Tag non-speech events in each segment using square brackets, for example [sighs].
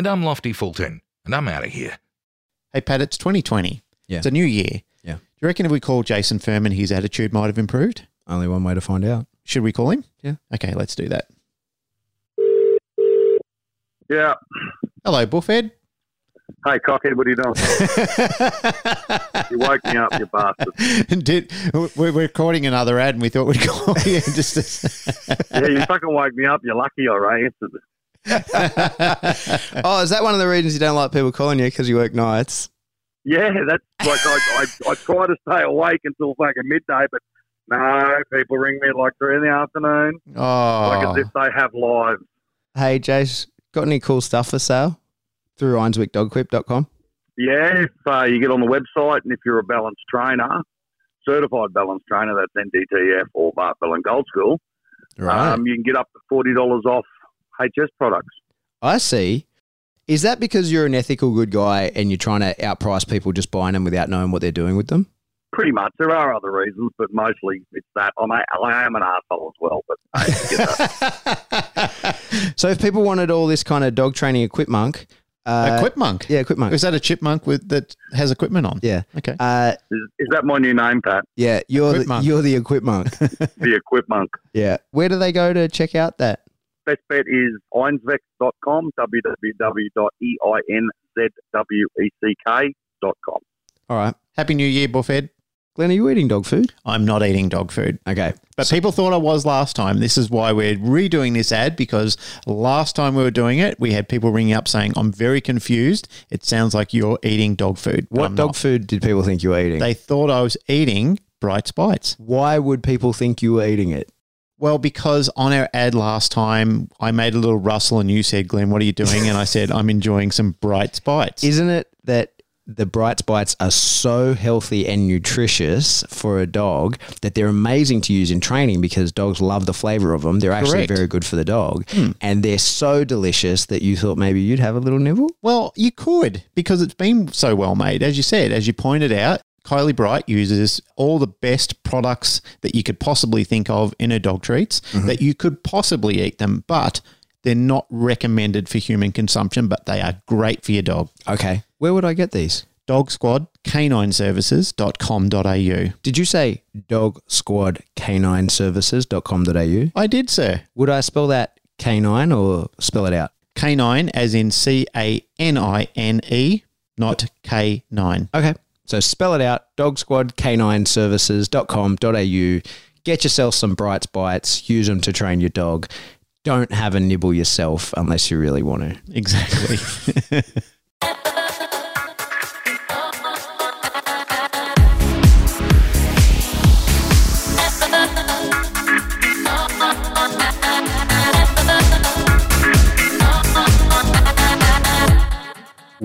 And I'm Lofty Fulton, and I'm out of here. Hey, Pat, it's 2020. Yeah. It's a new year. Yeah. Do you reckon if we call Jason Furman, his attitude might have improved? Only one way to find out. Should we call him? Yeah. Okay, let's do that. Yeah. Hello, Buffhead. Hey, cockhead, what are you doing? [laughs] You woke me up, you bastard. [laughs] Did, we're recording another ad and we thought we'd call you [laughs] just to- Yeah, you fucking woke me up. You're lucky I answered it. [laughs] oh, is that one of the reasons you don't like people calling you because you work nights? Yeah, that's like I, I, I try to stay awake until fucking midday, but no, people ring me like three in the afternoon, like oh, as if they have lives. Hey, Jace, got any cool stuff for sale through IronSwickDogQuip.com? Yeah, if uh, you get on the website and if you're a balanced trainer, certified balanced trainer, that's NDTF or Bart Bell and Gold School, Right. um, you can get up to $40 off HS products. I see. Is that because you're an ethical good guy and you're trying to outprice people just buying them without knowing what they're doing with them? Pretty much. There are other reasons, but mostly it's that. I'm a, I am an asshole as well, but hey, you get [laughs] so if people wanted all this kind of dog training equipment, uh, a quipmunk. yeah, equipment, Is that a chipmunk with that has equipment on? yeah, Okay. uh, is, is that my new name, Pat? yeah, you're the, Equipmonk. you're the equipment. [laughs] The Equipmonk. yeah, where do they go to check out that? Best bet is einzweck.com, www.einzweck.com. All right, Happy New Year, Buffhead. Glenn, are you eating dog food? I'm not eating dog food. Okay, But people thought I was last time. This is why we're redoing this ad because last time we were doing it, we had people ringing up saying, I'm very confused. It sounds like you're eating dog food. What I'm dog not." food did people think you were eating? They thought I was eating Bright Bites. Why would people think you were eating it? Well, because on our ad last time, I made a little rustle and you said, Glenn, what are you doing? And I said, I'm enjoying some Bright Bites. Isn't it that the Bright Bites are so healthy and nutritious for a dog that they're amazing to use in training because dogs love the flavor of them. They're actually Correct. Hmm. very good for the dog. And they're so delicious that you thought maybe you'd have a little nibble? Well, you could because it's been so well made. As you said, as you pointed out, Kylie Bright uses all the best products that you could possibly think of in her dog treats mm-hmm. that you could possibly eat them, but they're not recommended for human consumption, but they are great for your dog. Okay. Where would I get these? Dog Squad, Canine canineservices.com.au. Did you say dog squad canine services.com.au? I did, sir. Would I spell that canine or spell it out? Canine as in C A N I N E, not K9. Okay. So spell it out dog squad canine services.com.au. Get yourself some Brights Bites, use them to train your dog. Don't have a nibble yourself unless you really want to. Exactly. [laughs]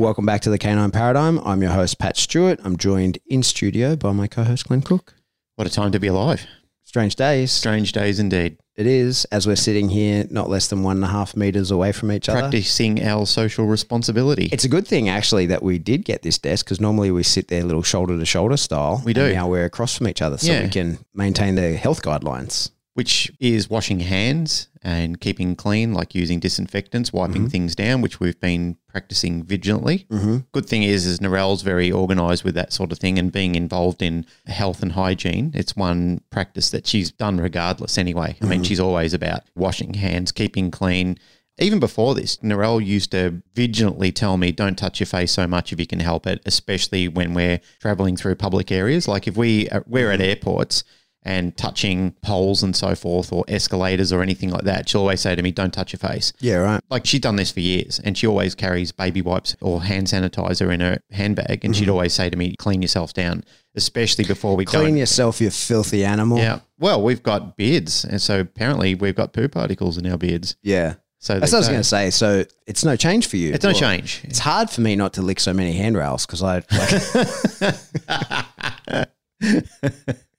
Welcome back to the Canine Paradigm. I'm your host, Pat Stewart. I'm joined in studio by my co host, Glenn Cook. what a time to be alive. Strange days. Strange days indeed. It is, as we're sitting here not less than one and a half meters away from each other. Practicing our social responsibility. It's a good thing, actually, that we did get this desk because normally we sit there little shoulder to shoulder style. We do. And now we're across from each other so Yeah. we can maintain the health guidelines. which is washing hands and keeping clean, like using disinfectants, wiping Mm-hmm. things down, which we've been practicing vigilantly. Mm-hmm. Good thing is, is Narelle's very organised with that sort of thing and being involved in health and hygiene. It's one practice that she's done regardless anyway. I mean, Mm-hmm. she's always about washing hands, keeping clean. Even before this, Narelle used to vigilantly tell me, don't touch your face so much if you can help it, especially when we're traveling through public areas. Like if we, uh, we're Mm-hmm. at airports and touching poles and so forth or escalators or anything like that, she'll always say to me, don't touch your face. Yeah, right. Like she's done this for years and she always carries baby wipes or hand sanitizer in her handbag. And she'd always say to me, clean yourself down, especially before we Mm-hmm. Clean yourself, you filthy animal. Yeah. Well, we've got beards. And so apparently we've got poo particles in our beards. Yeah. So That's what I was going to say. So it's no change for you. It's no Well, change. It's hard for me not to lick so many handrails because I like. [laughs] [laughs] [laughs]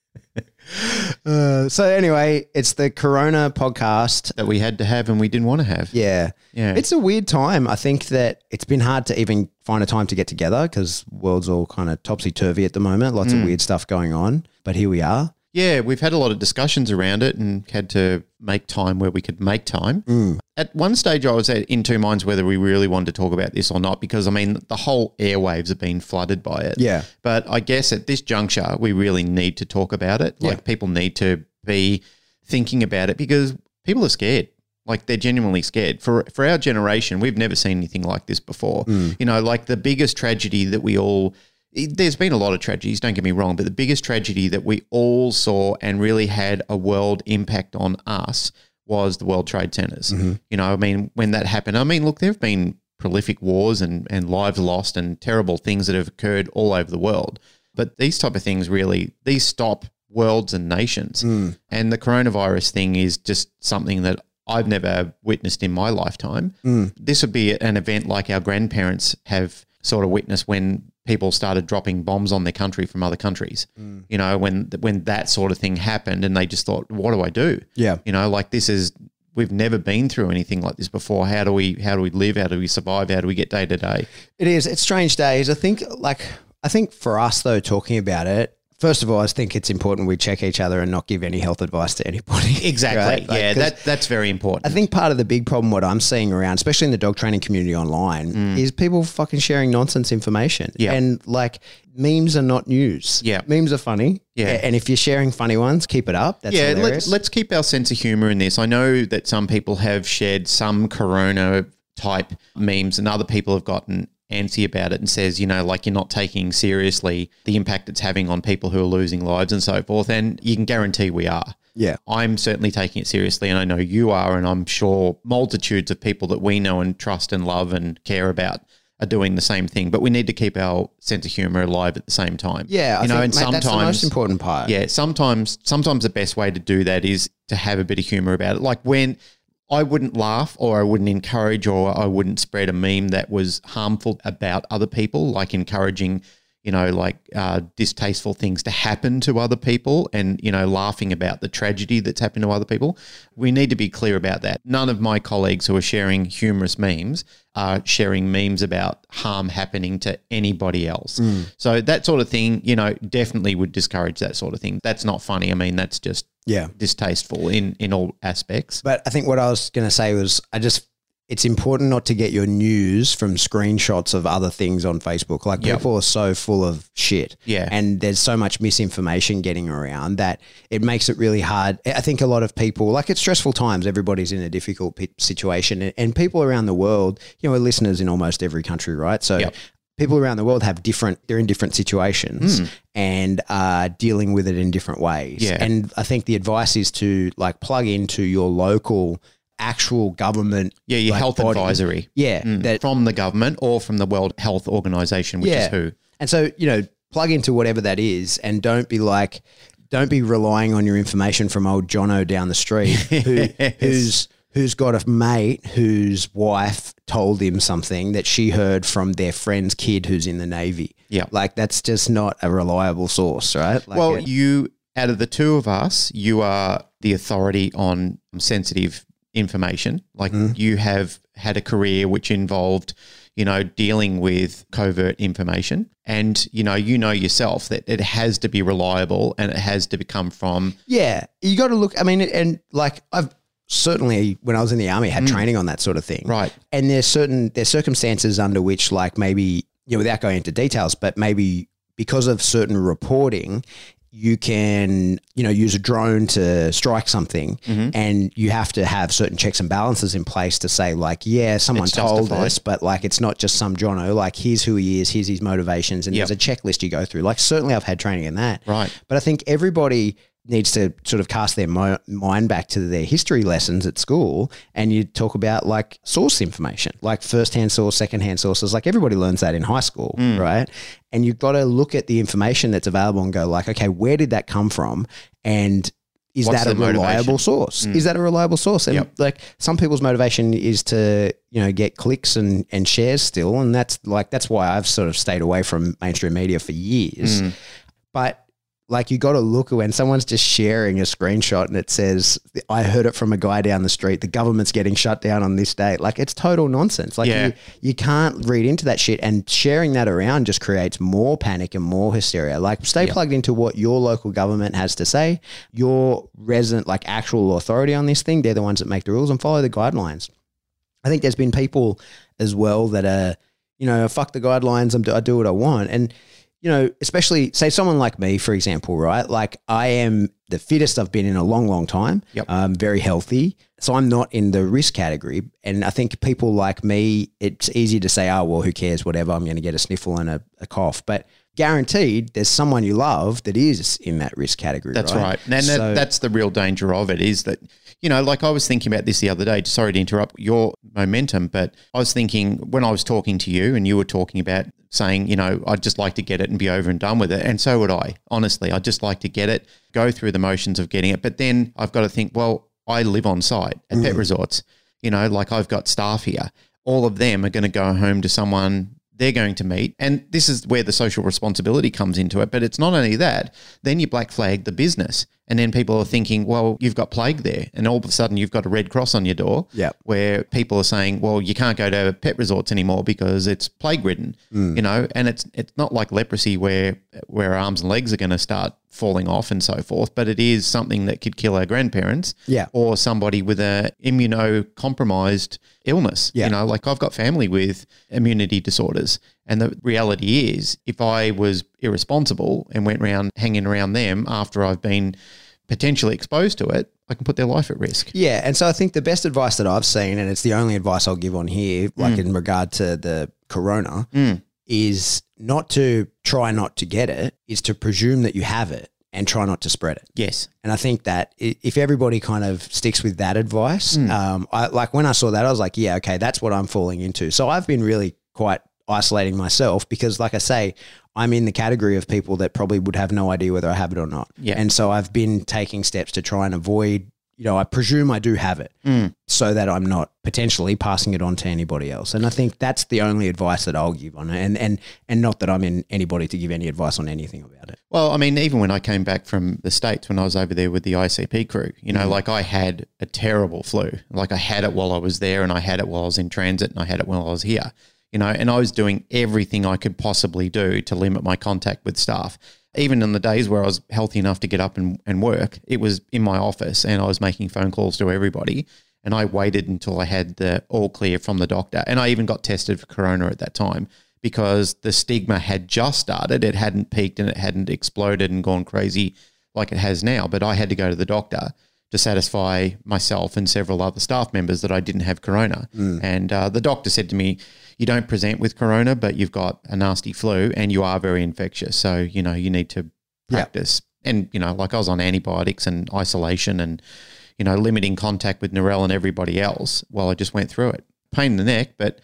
[laughs] Uh, so anyway, it's the Corona podcast. that we had to have and we didn't want to have. Yeah. Yeah. It's a weird time. I think that it's been hard to even find a time to get together because world's all kind of topsy turvy at the moment. Lots Mm. of weird stuff going on. But here we are. Yeah, we've had a lot of discussions around it and had to make time where we could make time. Mm. At one stage, I was in two minds whether we really wanted to talk about this or not because, I mean, the whole airwaves have been flooded by it. Yeah. But I guess at this juncture, we really need to talk about it. Like, Yeah. people need to be thinking about it because people are scared. Like they're genuinely scared. For for our generation, we've never seen anything like this before. You know, like the biggest tragedy that we all there's been a lot of tragedies, don't get me wrong, but the biggest tragedy that we all saw and really had a world impact on us was the World Trade Centers. Mm-hmm. You know, I mean, when that happened, I mean, look, there have been prolific wars and, and lives lost and terrible things that have occurred all over the world. But these type of things really, these stop worlds and nations. Mm. And the coronavirus thing is just something that I've never witnessed in my lifetime. Mm. This would be an event like our grandparents have sort of witnessed when people started dropping bombs on their country from other countries. Mm. You know, when when that sort of thing happened, and they just thought, "What do I do?" Yeah. You know, like this is we've never been through anything like this before. How do we how do we live? How do we survive? How do we get day to day? It is. It's strange days. I think, like, I think for us though, talking about it. First of all, I think it's important we check each other and not give any health advice to anybody. [laughs] Exactly. right? Like, yeah, that that's very important. I think part of the big problem, what I'm seeing around, especially in the dog training community online, is people fucking sharing nonsense information. Mm. Yeah. And like memes are not news. Yeah. Memes are funny. Yeah. And if you're sharing funny ones, keep it up. That's yeah, hilarious. let's let's keep our sense of humor in this. I know that some people have shared some corona type memes and other people have gotten antsy about it and says, you know, like you're not taking seriously the impact it's having on people who are losing lives and so forth. And you can guarantee we are. yeah. I'm certainly taking it seriously, and I know you are, and I'm sure multitudes of people that we know and trust and love and care about are doing the same thing. But we need to keep our sense of humor alive at the same time. Yeah. I you know, think, and mate, sometimes that's the most important part. yeah, sometimes sometimes the best way to do that is to have a bit of humor about it. Like when I wouldn't laugh or I wouldn't encourage or I wouldn't spread a meme that was harmful about other people, like encouraging, you know, like uh, distasteful things to happen to other people and, you know, laughing about the tragedy that's happened to other people. We need to be clear about that. None of my colleagues who are sharing humorous memes are sharing memes about harm happening to anybody else. So that sort of thing, you know, definitely would discourage that sort of thing. That's not funny. I mean, that's just Yeah. distasteful in in all aspects. But I think what I was going to say was I just it's important not to get your news from screenshots of other things on Facebook. Like Yep. people are so full of shit. Yeah. And there's so much misinformation getting around that it makes it really hard. I think a lot of people, like it's stressful times, everybody's in a difficult situation. And- And people around the world, you know, we're listeners in almost every country, right? So Yep. People around the world have different, they're in different situations and are dealing with it in different ways. Yeah. And I think the advice is to like plug into your local actual government. Yeah, your like, health body. advisory Yeah. Mm. That, from the government or from the World Health Organization, which yeah. is who. And so, you know, plug into whatever that is and don't be like, don't be relying on your information from old Jono down the street [laughs] who, who's who's got a mate whose wife told him something that she heard from their friend's kid who's in the navy. Yeah. like that's just not a reliable source, right? Like well, it- you out of the two of us, you are the authority on sensitive information. Like Mm-hmm. you have had a career which involved, you know, dealing with covert information, and you know, you know yourself that it has to be reliable and it has to come from. Yeah, you got to look. I mean, and like I've certainly when I was in the army had training on that sort of thing. Mm. Right. And there's certain there's circumstances under which like maybe you know without going into details, but maybe because of certain reporting. You can, you know, use a drone to strike something, Mm-hmm. and you have to have certain checks and balances in place to say, like, yeah, someone It's told justified. us, but like, it's not just some Jono. Like, here's who he is, here's his motivations, and Yep. there's a checklist you go through. Like, certainly, I've had training in that, Right. but I think everybody needs to sort of cast their mo- mind back to their history lessons at school and you talk about like source information, like first-hand source, second-hand sources. Like everybody learns that in high school, right? And you've got to look at the information that's available and go like, okay, where did that come from? And is What's that a motivation? reliable source? Is that a reliable source? And Yep. like some people's motivation is to you know get clicks and and shares still, and that's like that's why I've sort of stayed away from mainstream media for years. Mm. But like you got to look at when someone's just sharing a screenshot and it says, "I heard it from a guy down the street. The government's getting shut down on this date." Like it's total nonsense. Like Yeah. you, you can't read into that shit, and sharing that around just creates more panic and more hysteria. Like stay plugged into what your local government has to say. Your resident, like actual authority on this thing, they're the ones that make the rules and follow the guidelines. I think there's been people as well that are, you know, fuck the guidelines. I'm, I do what I want. And, you know, especially say someone like me, for example, right? Like I am the fittest I've been in a long, long time. Yep. I'm very healthy. So I'm not in the risk category. And I think people like me, it's easy to say, oh, well, who cares? Whatever. I'm going to get a sniffle and a, a cough. But guaranteed there's someone you love that is in that risk category. That's right. And So- that, that's the real danger of it is that, you know, like I was thinking about this the other day. Sorry to interrupt your momentum, but I was thinking when I was talking to you and you were talking about saying, you know, I'd just like to get it and be over and done with it. And so would I. Honestly, I'd just like to get it, go through the motions of getting it. But then I've got to think, well, I live on site at pet mm. resorts. You know, like I've got staff here. All of them are going to go home to someone they're going to meet. And this is where the social responsibility comes into it. But it's not only that, then you black flag the business. And then people are thinking, well, you've got plague there. And all of a sudden you've got a red cross on your door Yep. where people are saying, well, you can't go to pet resorts anymore because it's plague ridden, mm. you know, and it's it's not like leprosy where where arms and legs are going to start falling off and so forth, but it is something that could kill our grandparents Yeah. or somebody with a immunocompromised illness. Yeah. You know, like I've got family with immunity disorders. And the reality is, if I was irresponsible and went around hanging around them after I've been potentially exposed to it, I can put their life at risk. Yeah, and so I think the best advice that I've seen, and it's the only advice I'll give on here, like mm. in regard to the corona, mm. is not to try not to get it, is to presume that you have it and try not to spread it. Yes. And I think that if everybody kind of sticks with that advice, mm. um, I like when I saw that, I was like, yeah, okay, that's what I'm falling into. So I've been really quite isolating myself because, like I say, I'm in the category of people that probably would have no idea whether I have it or not. Yeah. And so I've been taking steps to try and avoid, you know, I presume I do have it mm. so that I'm not potentially passing it on to anybody else. And I think that's the only advice that I'll give on it. And and and not that I'm in anybody to give any advice on anything about it. Well, I mean, even when I came back from the States, when I was over there with the ICP crew, you know, mm-hmm. like I had a terrible flu. Like I had it while I was there and I had it while I was in transit and I had it while I was here, you know, and I was doing everything I could possibly do to limit my contact with staff. Even in the days where I was healthy enough to get up and, and work, it was in my office and I was making phone calls to everybody. And I waited until I had the all clear from the doctor. And I even got tested for corona at that time because the stigma had just started. It hadn't peaked and it hadn't exploded and gone crazy like it has now. But I had to go to the doctor to satisfy myself and several other staff members that I didn't have corona. And uh, the doctor said to me, You don't present with corona, but you've got a nasty flu and you are very infectious. So, you know, you need to practice. And, you know, like I was on antibiotics and isolation and, you know, limiting contact with Narelle and everybody else while I just went through it. Pain in the neck, but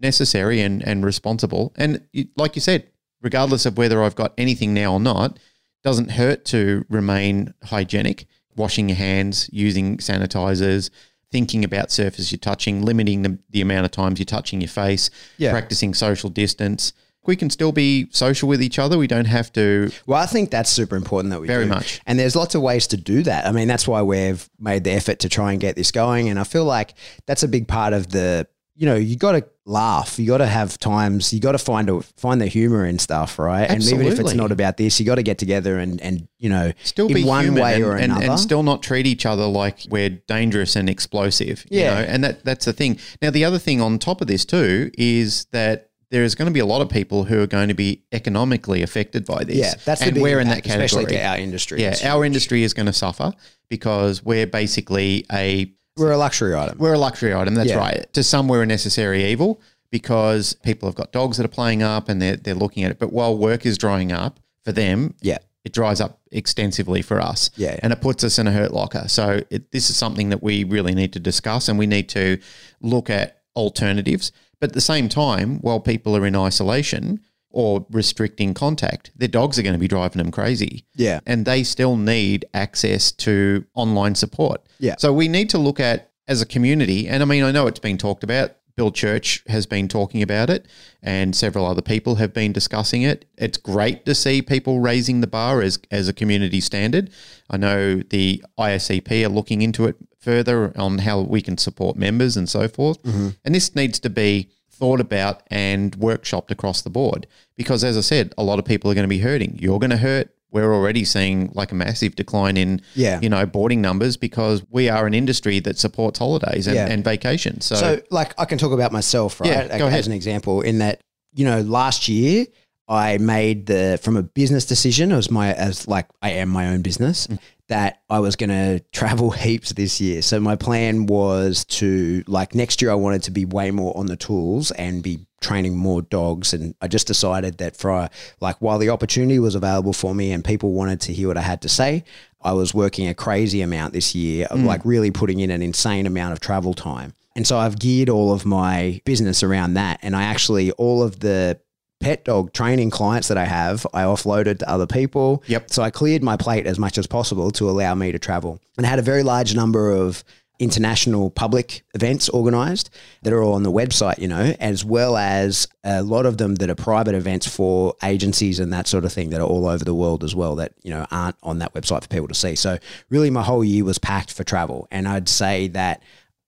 necessary and, and responsible. And like you said, regardless of whether I've got anything now or not, doesn't hurt to remain hygienic, washing your hands, using sanitizers, thinking about surface you're touching, limiting the, the amount of times you're touching your face, Yeah. practicing social distance. We can still be social with each other. We don't have to. Well, I think that's super important that we Very do. much. And there's lots of ways to do that. I mean, that's why we've made the effort to try and get this going. And I feel like that's a big part of the, you know, you got to laugh. You got to have times. You got to find a find the humor and stuff, right? Absolutely. And even if it's not about this, you got to get together and and you know, Still in be one human way and, or and, another. and still not treat each other like we're dangerous and explosive. you Yeah. know? and that that's the thing. Now the other thing on top of this too is that there is going to be a lot of people who are going to be economically affected by this. yeah, that's and we're in that impact, category. especially to our industry. yeah, our industry is going to suffer because we're basically a We're a luxury item. we're a luxury item. That's Yeah. right. To some, we're a necessary evil because people have got dogs that are playing up and they're they're looking at it. But while work is drying up for them, Yeah. it dries up extensively for us. Yeah. And it puts us in a hurt locker. So it, this is something that we really need to discuss and we need to look at alternatives. But at the same time, while people are in isolation, or restricting contact, their dogs are going to be driving them crazy. Yeah. And they still need access to online support. Yeah. So we need to look at as a community, and I mean, I know it's been talked about. Bill Church has been talking about it, and several other people have been discussing it. It's great to see people raising the bar as, as a community standard. I know the ISCP are looking into it further on how we can support members and so forth. Mm-hmm. And this needs to be thought about and workshopped across the board because, as I said, a lot of people are going to be hurting. You're going to hurt. We're already seeing like a massive decline in, Yeah. you know, boarding numbers because we are an industry that supports holidays and, Yeah. and vacations. So, So, like, I can talk about myself, right? Yeah, go as ahead. an example, in that, you know, last year I made the from a business decision as my as like I am my own business Mm. That I was going [laughs] to travel heaps this year. So my plan was to like next year I wanted to be way more on the tools and be training more dogs and I just decided that for like while the opportunity was available for me and people wanted to hear what I had to say, I was working a crazy amount this year of mm. like really putting in an insane amount of travel time. And so I've geared all of my business around that. And I actually, all of the pet dog training clients that I have, I offloaded to other people. Yep. So I cleared my plate as much as possible to allow me to travel. And I had a very large number of international public events organized that are all on the website, you know, as well as a lot of them that are private events for agencies and that sort of thing that are all over the world as well that, you know, aren't on that website for people to see. So really my whole year was packed for travel. And I'd say that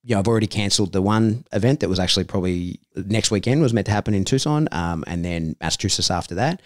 you know, I've already cancelled the one event that was actually probably next weekend was meant to happen in Tucson, um, and then Massachusetts after that.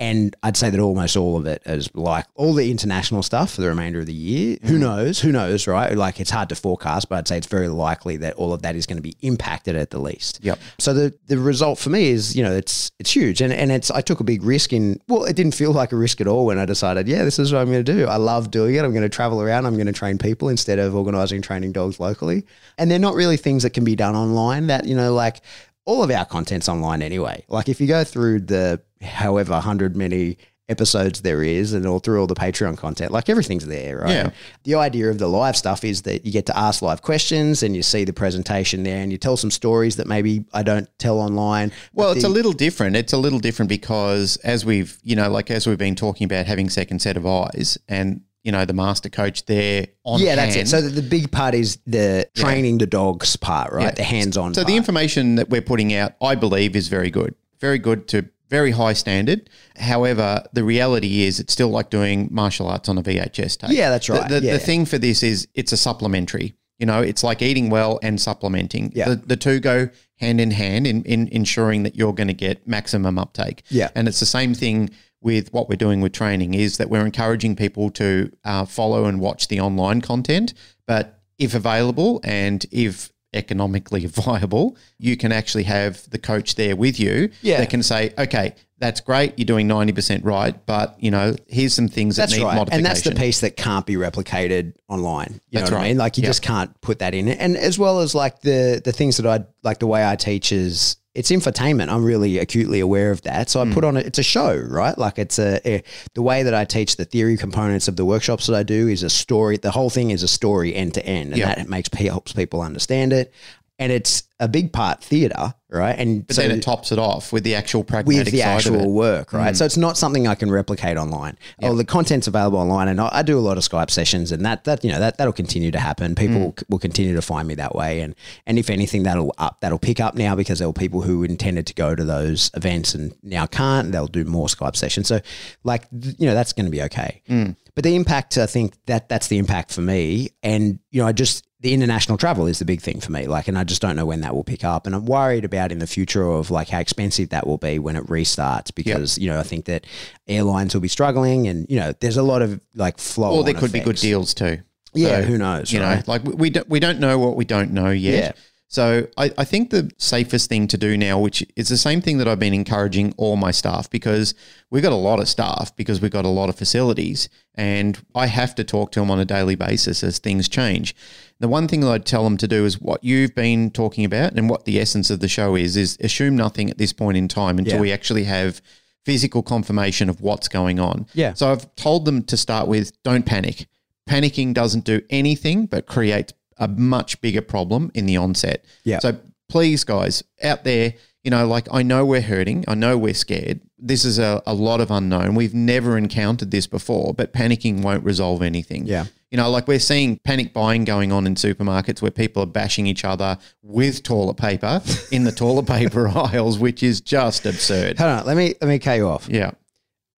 And I'd say that almost all of it is like all the international stuff for the remainder of the year. Who mm. knows? Who knows, right? Like it's hard to forecast, but I'd say it's very likely that all of that is going to be impacted at the least. Yep. So the the result for me is, you know, it's it's huge, and and it's I took a big risk in. Well, it didn't feel like a risk at all when I decided, yeah, this is what I'm going to do. I love doing it. I'm going to travel around. I'm going to train people instead of organising training dogs locally, and they're not really things that can be done online. That you know, like all of our content's online anyway. Like if you go through the however hundred many episodes there is and all through all the Patreon content, like everything's there, right? Yeah. The idea of the live stuff is that you get to ask live questions and you see the presentation there and you tell some stories that maybe I don't tell online. Well, it's the- a little different. It's a little different because as we've, you know, like as we've been talking about having second set of eyes and, you know, the master coach there on yeah, that's it. So the, the big part is the training the dogs part, right? Yeah. The hands-on. So part. the information that we're putting out, I believe, is very good. Very good to very high standard. However, the reality is it's still like doing martial arts on a VHS tape. Yeah, that's right. The, the, Yeah. thing for this is it's a supplementary. You know, it's like eating well and supplementing. Yeah. The, the two go hand in hand in, in ensuring that you're going to get maximum uptake. Yeah. And it's the same thing with what we're doing with training is that we're encouraging people to uh, follow and watch the online content, but if available and if economically [laughs] viable, you can actually have the coach there with you Yeah. that can say, okay, that's great, you're doing 90% right, but you know, here's some things that That's need right. modification. And that's the piece that can't be replicated online. You That's know what I right. mean? Like you just can't put that in. And as well as like the the things that I like the way I teach is it's infotainment. I'm really acutely aware of that. So I Hmm. put on it. It's a show, right? Like it's a, a the way that I teach the theory components of the workshops that I do is a story. The whole thing is a story end to end, and Yeah. that makes helps people understand it. And it's a big part theater, right? And but so then it tops it off with the actual pragmatic with the actual work, right? Mm. So it's not something I can replicate online. Oh, the content's available online, and I, I do a lot of Skype sessions, and that that you know that that'll continue to happen. People will, will continue to find me that way, and and if anything, that'll up that'll pick up now because there were people who intended to go to those events and now can't. And they'll do more Skype sessions. So like you know that's going to be okay. Mm. But the impact, I think that that's the impact for me, and you know I just the international travel is the big thing for me. Like, and I just don't know when that will pick up. And I'm worried about in the future of like how expensive that will be when it restarts because, you know, I think that airlines will be struggling and, you know, there's a lot of like flow. Or there could be good deals too. Yeah, So, who knows? You right? know, like we- we don't, we don't know what we don't know yet. Yeah. So I, I think the safest thing to do now, which is the same thing that I've been encouraging all my staff, because we've got a lot of staff, because we've got a lot of facilities, and I have to talk to them on a daily basis as things change. The one thing that I'd tell them to do is what you've been talking about, and what the essence of the show is, is assume nothing at this point in time until Yeah. we actually have physical confirmation of what's going on. Yeah. So I've told them to start with, don't panic. Panicking doesn't do anything but create a much bigger problem in the onset. Yeah. So please, guys, out there, you know, like I know we're hurting. I know we're scared. This is a, a lot of unknown. We've never encountered this before, but panicking won't resolve anything. Yeah. You know, like we're seeing panic buying going on in supermarkets where people are bashing each other with toilet paper in the toilet paper [laughs] aisles, which is just absurd. Hold on, let me let me cut you off. Yeah.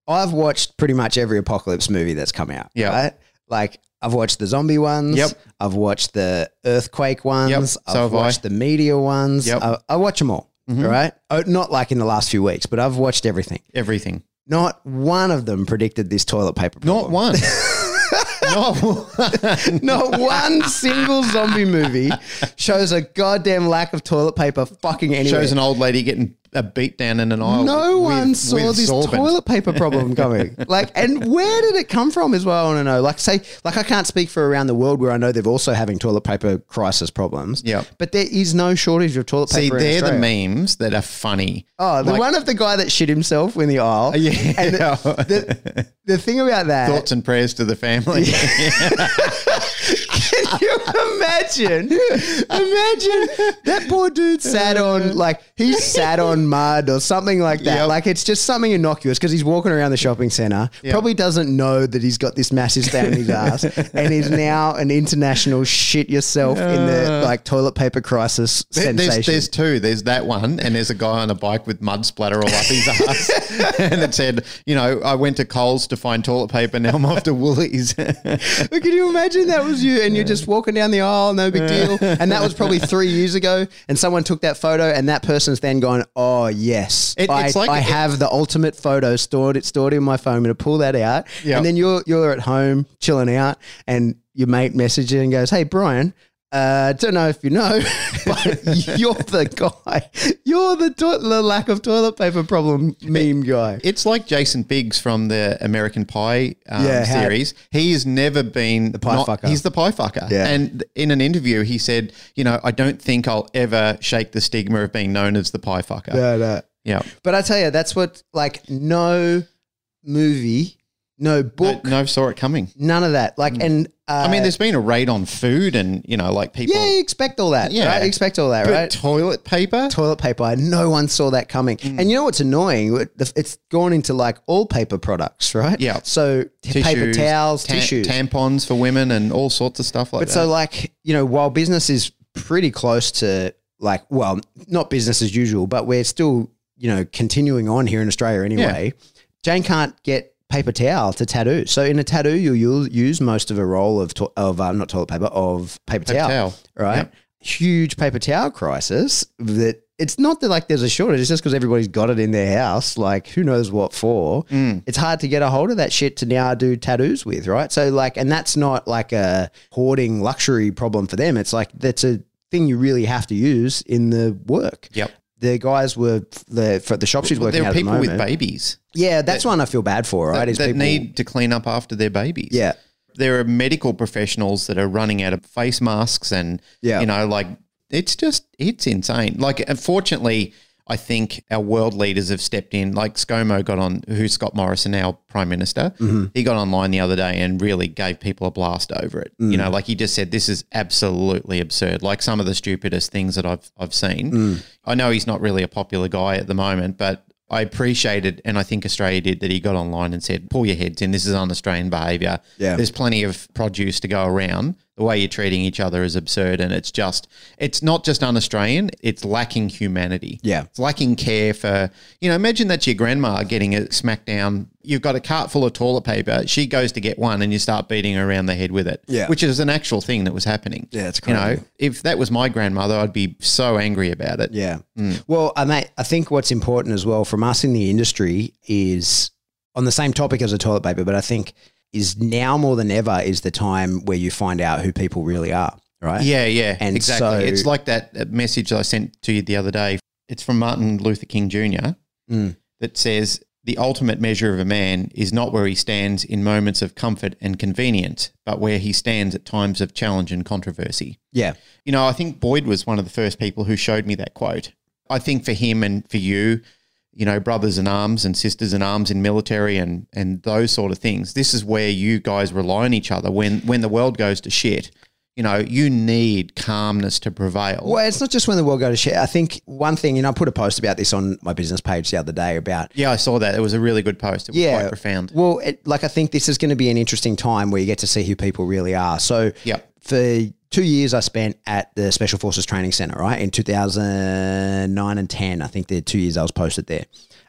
I've watched pretty much every apocalypse movie that's come out. Yeah. right? Like I've watched the zombie ones. Yep. I've watched the earthquake ones. Yep, I've so have I. watched the media ones. Yep. I, I watch them all. Mhm. all right. Oh, not like in the last few weeks, but I've watched everything. Everything. Not one of them predicted this toilet paper problem. Not one. [laughs] [laughs] Not one single zombie movie shows a goddamn lack of toilet paper fucking anywhere. Shows an old lady getting a beat down in an aisle. no with- one with saw this sorbent. toilet paper problem [laughs] coming. like, and where did it come from as well? I want to know. Like, say, like I can't speak for around the world where I know they're also having toilet paper crisis problems. Yep. but there is no shortage of toilet See, paper. in they're the memes that are funny. Oh, the Like- one of the guy that shit himself in the aisle. [laughs] Yeah. And the, the, the thing about that, Thoughts and prayers to the family. Can [laughs] [laughs] you imagine? Imagine that poor dude sat on like he sat on mud or something like that. Yep. Like it's just something innocuous because he's walking around the shopping center. Probably doesn't know that he's got this massive stain in his [laughs] ass, and he's now an international shit yourself in the like toilet paper crisis There- sensation. There's, there's two. There's that one, and there's a guy on a bike with mud splatter all up his [laughs] ass. and it said, you know, I went to Coles to find toilet paper. Now I'm off to Woolies. But can you imagine that was you and you're just walking down the aisle, no big deal. And that was probably [laughs] three years ago. And someone took that photo and that person's then gone, oh, yes. It- I, it's like- I it- have the ultimate photo stored it stored in my phone. I'm to pull that out. Yep. And then you're, you're at home chilling out and your mate messages you and goes, hey, Brian, uh, don't know if you know, [laughs] but you're the guy. You're the, to- the lack of toilet paper problem meme guy. it's like Jason Biggs from the American Pie um, Yeah, series. He's never been the pie fucker. He's the pie fucker. Yeah. And in an interview, he said, you know, I don't think I'll ever shake the stigma of being known as the pie fucker. No, no. Yeah. But I tell you, that's what, like, no movie, no No, book, no saw it coming. none of that. Like, and uh, I mean, there's been a raid on food and, you know, like people. yeah, you expect all that. Yeah. right? You expect all that, but right? toilet paper? Toilet paper, no one saw that coming. Mm. And you know what's annoying? It- It's gone into like all paper products, right? Yeah. So t- paper towels, ta- tissues. tampons for women, and all sorts of stuff like But that. But so, like, you know, while business is pretty close to like, well, not business as usual, but we're still, you know, continuing on here in Australia anyway. Jane can't get paper towel to tattoo. So in a tattoo, you'll, you'll use most of a roll of to- of uh, not toilet paper of paper, Paper towel, towel. right? Yep. Huge paper towel crisis. That it's not that like there's a shortage. It's just because everybody's got it in their house. Like who knows what for? Mm. It's hard to get a hold of that shit to now do tattoos with, right? So like, and that's not like a hoarding luxury problem for them. It's like that's a thing you really have to use in the work. Yep. The guys were the for the shop she's working there are the people with babies Yeah, that's one I feel bad for, right? that, Is that people need to clean up after their babies. Yeah. There are medical professionals that are running out of face masks and, Yeah. you know, like it's just, it's insane. Like, unfortunately, I think our world leaders have stepped in. Like ScoMo got on, who's Scott Morrison, our prime minister. Mm-hmm. He got online the other day and really gave people a blast over it. Mm. You know, like he just said, this is absolutely absurd. Like some of the stupidest things that I've I've seen. Mm. I know he's not really a popular guy at the moment, but I appreciated, and I think Australia did, that he got online and said, pull your heads in. This is un-Australian behaviour. Yeah. There's plenty of produce to go around. The way you're treating each other is absurd. And it's just, it's not just un-Australian, it's lacking humanity. Yeah. It's lacking care for, you know, imagine that's your grandma getting a smackdown. You've got a cart full of toilet paper. She goes to get one and you start beating her around the head with it. Yeah. Which is an actual thing that was happening. Yeah, it's crazy. You know, if that was my grandmother, I'd be so angry about it. Yeah. Mm. Well, I mate, I think what's important as well from us in the industry is on the same topic as the toilet paper, but I think is now more than ever is the time where you find out who people really are, right? Yeah, yeah, And exactly. so- it's like that message I sent to you the other day. It's from Martin Luther King Jr. Mm. that says the ultimate measure of a man is not where he stands in moments of comfort and convenience, but where he stands at times of challenge and controversy. Yeah. You know, I think Boyd was one of the first people who showed me that quote. I think for him and for you, you know, brothers in arms and sisters in arms in military and and those sort of things. This is where you guys rely on each other when when the world goes to shit. you know, you need calmness to prevail. Well, it's not just when the world goes to shit. I think one thing, and I put a post about this on my business page the other day about. Yeah, I saw that. It was a really good post. It was Yeah. quite profound. Well, it, like I think this is going to be an interesting time where you get to see who people really are. So, yeah, for two years, I spent at the Special Forces Training Center, right? In 2009 and 10, I think the two years I was posted there.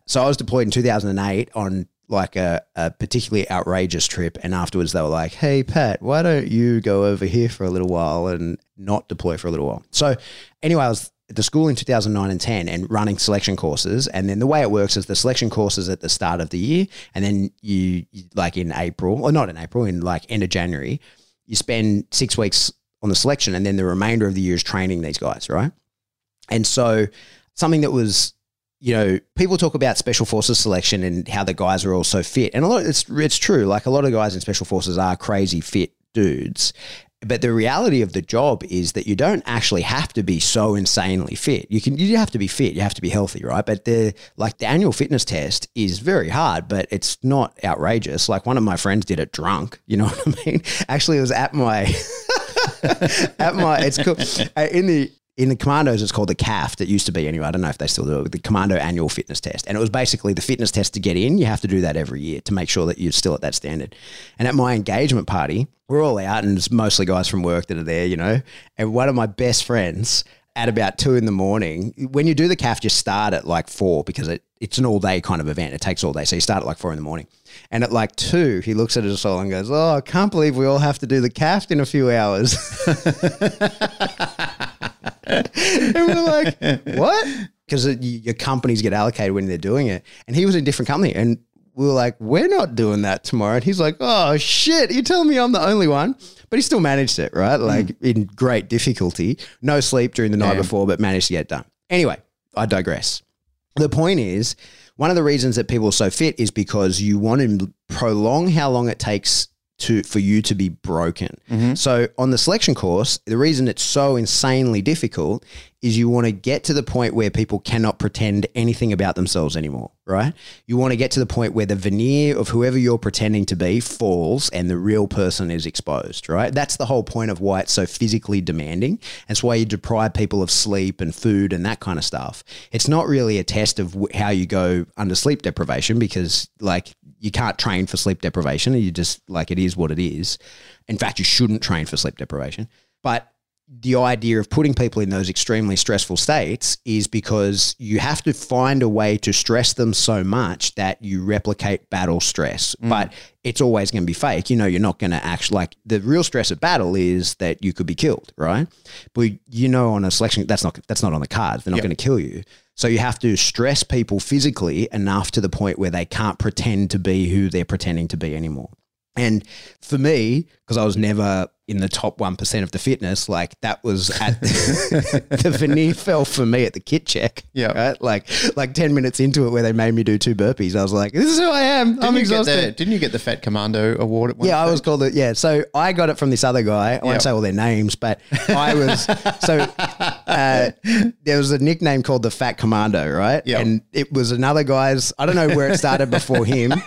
So I was deployed in 2008 on like a, a particularly outrageous trip. And afterwards, they were like, hey, Pat, why don't you go over here for a little while and not deploy for a little while? So, anyway, I was at the school in 2009 and 10 and running selection courses. And then the way it works is the selection courses at the start of the year. And then you, you like in April, or not in April, in like end of January, you spend six weeks on the selection. And then the remainder of the year is training these guys, right? And so something that was, you know, people talk about special forces selection and how the guys are all so fit. And a lot it's it's true. Like a lot of guys in special forces are crazy fit dudes. But the reality of the job is that you don't actually have to be so insanely fit. You can you have to be fit, you have to be healthy, right? But the like the annual fitness test is very hard, but it's not outrageous. Like one of my friends did it drunk, you know [laughs] what I mean? Actually it was at my [laughs] [laughs] at my it's cool uh, in the in the commandos it's called the CAFT. It used to be anyway. I don't know if they still do it. The Commando Annual Fitness Test, and it was basically the fitness test to get in. You have to do that every year to make sure that you're still at that standard. And at my engagement party, we're all out, and it's mostly guys from work that are there, you know. And one of my best friends at about two in the morning. When you do the CAF, you start at like four because it, it's an all day kind of event. It takes all day. So you start at like four in the morning. And at like two, he looks at us all and goes, Oh, I can't believe we all have to do the CAF in a few hours. [laughs] and we're like, What? Because your companies get allocated when they're doing it. And he was in a different company. And we were like, We're not doing that tomorrow. And he's like, Oh, shit. You telling me I'm the only one? But he still managed it, right? Mm. Like in great difficulty. No sleep during the night Damn. before, but managed to get done. Anyway, I digress. The point is, one of the reasons that people are so fit is because you want to prolong how long it takes to for you to be broken. Mm-hmm. So on the selection course, the reason it's so insanely difficult is you want to get to the point where people cannot pretend anything about themselves anymore, right? You want to get to the point where the veneer of whoever you're pretending to be falls and the real person is exposed, right? That's the whole point of why it's so physically demanding. That's why you deprive people of sleep and food and that kind of stuff. It's not really a test of how you go under sleep deprivation because like you can't train for sleep deprivation. You just like it is what it is. In fact, you shouldn't train for sleep deprivation. But the idea of putting people in those extremely stressful states is because you have to find a way to stress them so much that you replicate battle stress. Mm. But it's always going to be fake. You know, you're not going to actually like the real stress of battle is that you could be killed, right? But you know, on a selection, that's not that's not on the cards. They're not Yep. going to kill you. So you have to stress people physically enough to the point where they can't pretend to be who they're pretending to be anymore. And for me, because I was never in the top 1% of the fitness, like that was at [laughs] the veneer fell for me at the kit check. Yeah. Right. Like, like 10 minutes into it where they made me do two burpees, I was like, this is who I am. Didn't I'm exhausted. the, didn't you get the Fat Commando award at one Yeah, I was called it. Yeah, so I got it from this other guy. I Yep. won't say all their names, but I was so [laughs] uh, there was a nickname called the Fat Commando, right? Yep. And it was another guy's. I don't know where it started before him. [laughs]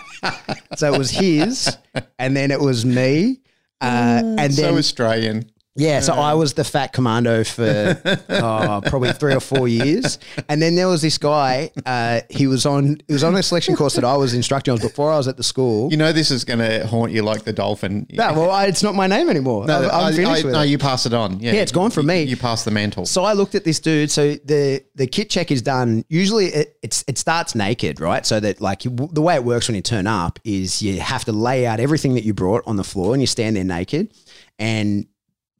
So it was his, and then it was me, uh, and so then Australian. Yeah, so I was the fat commando for oh, [laughs] probably three or four years, and then there was this guy. Uh, he was on he was on a selection course that I was instructing on before I was at the school. You know this is going to haunt you like the dolphin. No, well, I, it's not my name anymore. No, I'm, I'm I- finished I- with no, it. you pass it on. Yeah, Yeah, it's gone from You- me. You pass the mantle. So I looked at this dude. So the the kit check is done. Usually it it's, it starts naked, right? So that like you, the way it works when you turn up is you have to lay out everything that you brought on the floor and you stand there naked, and [laughs]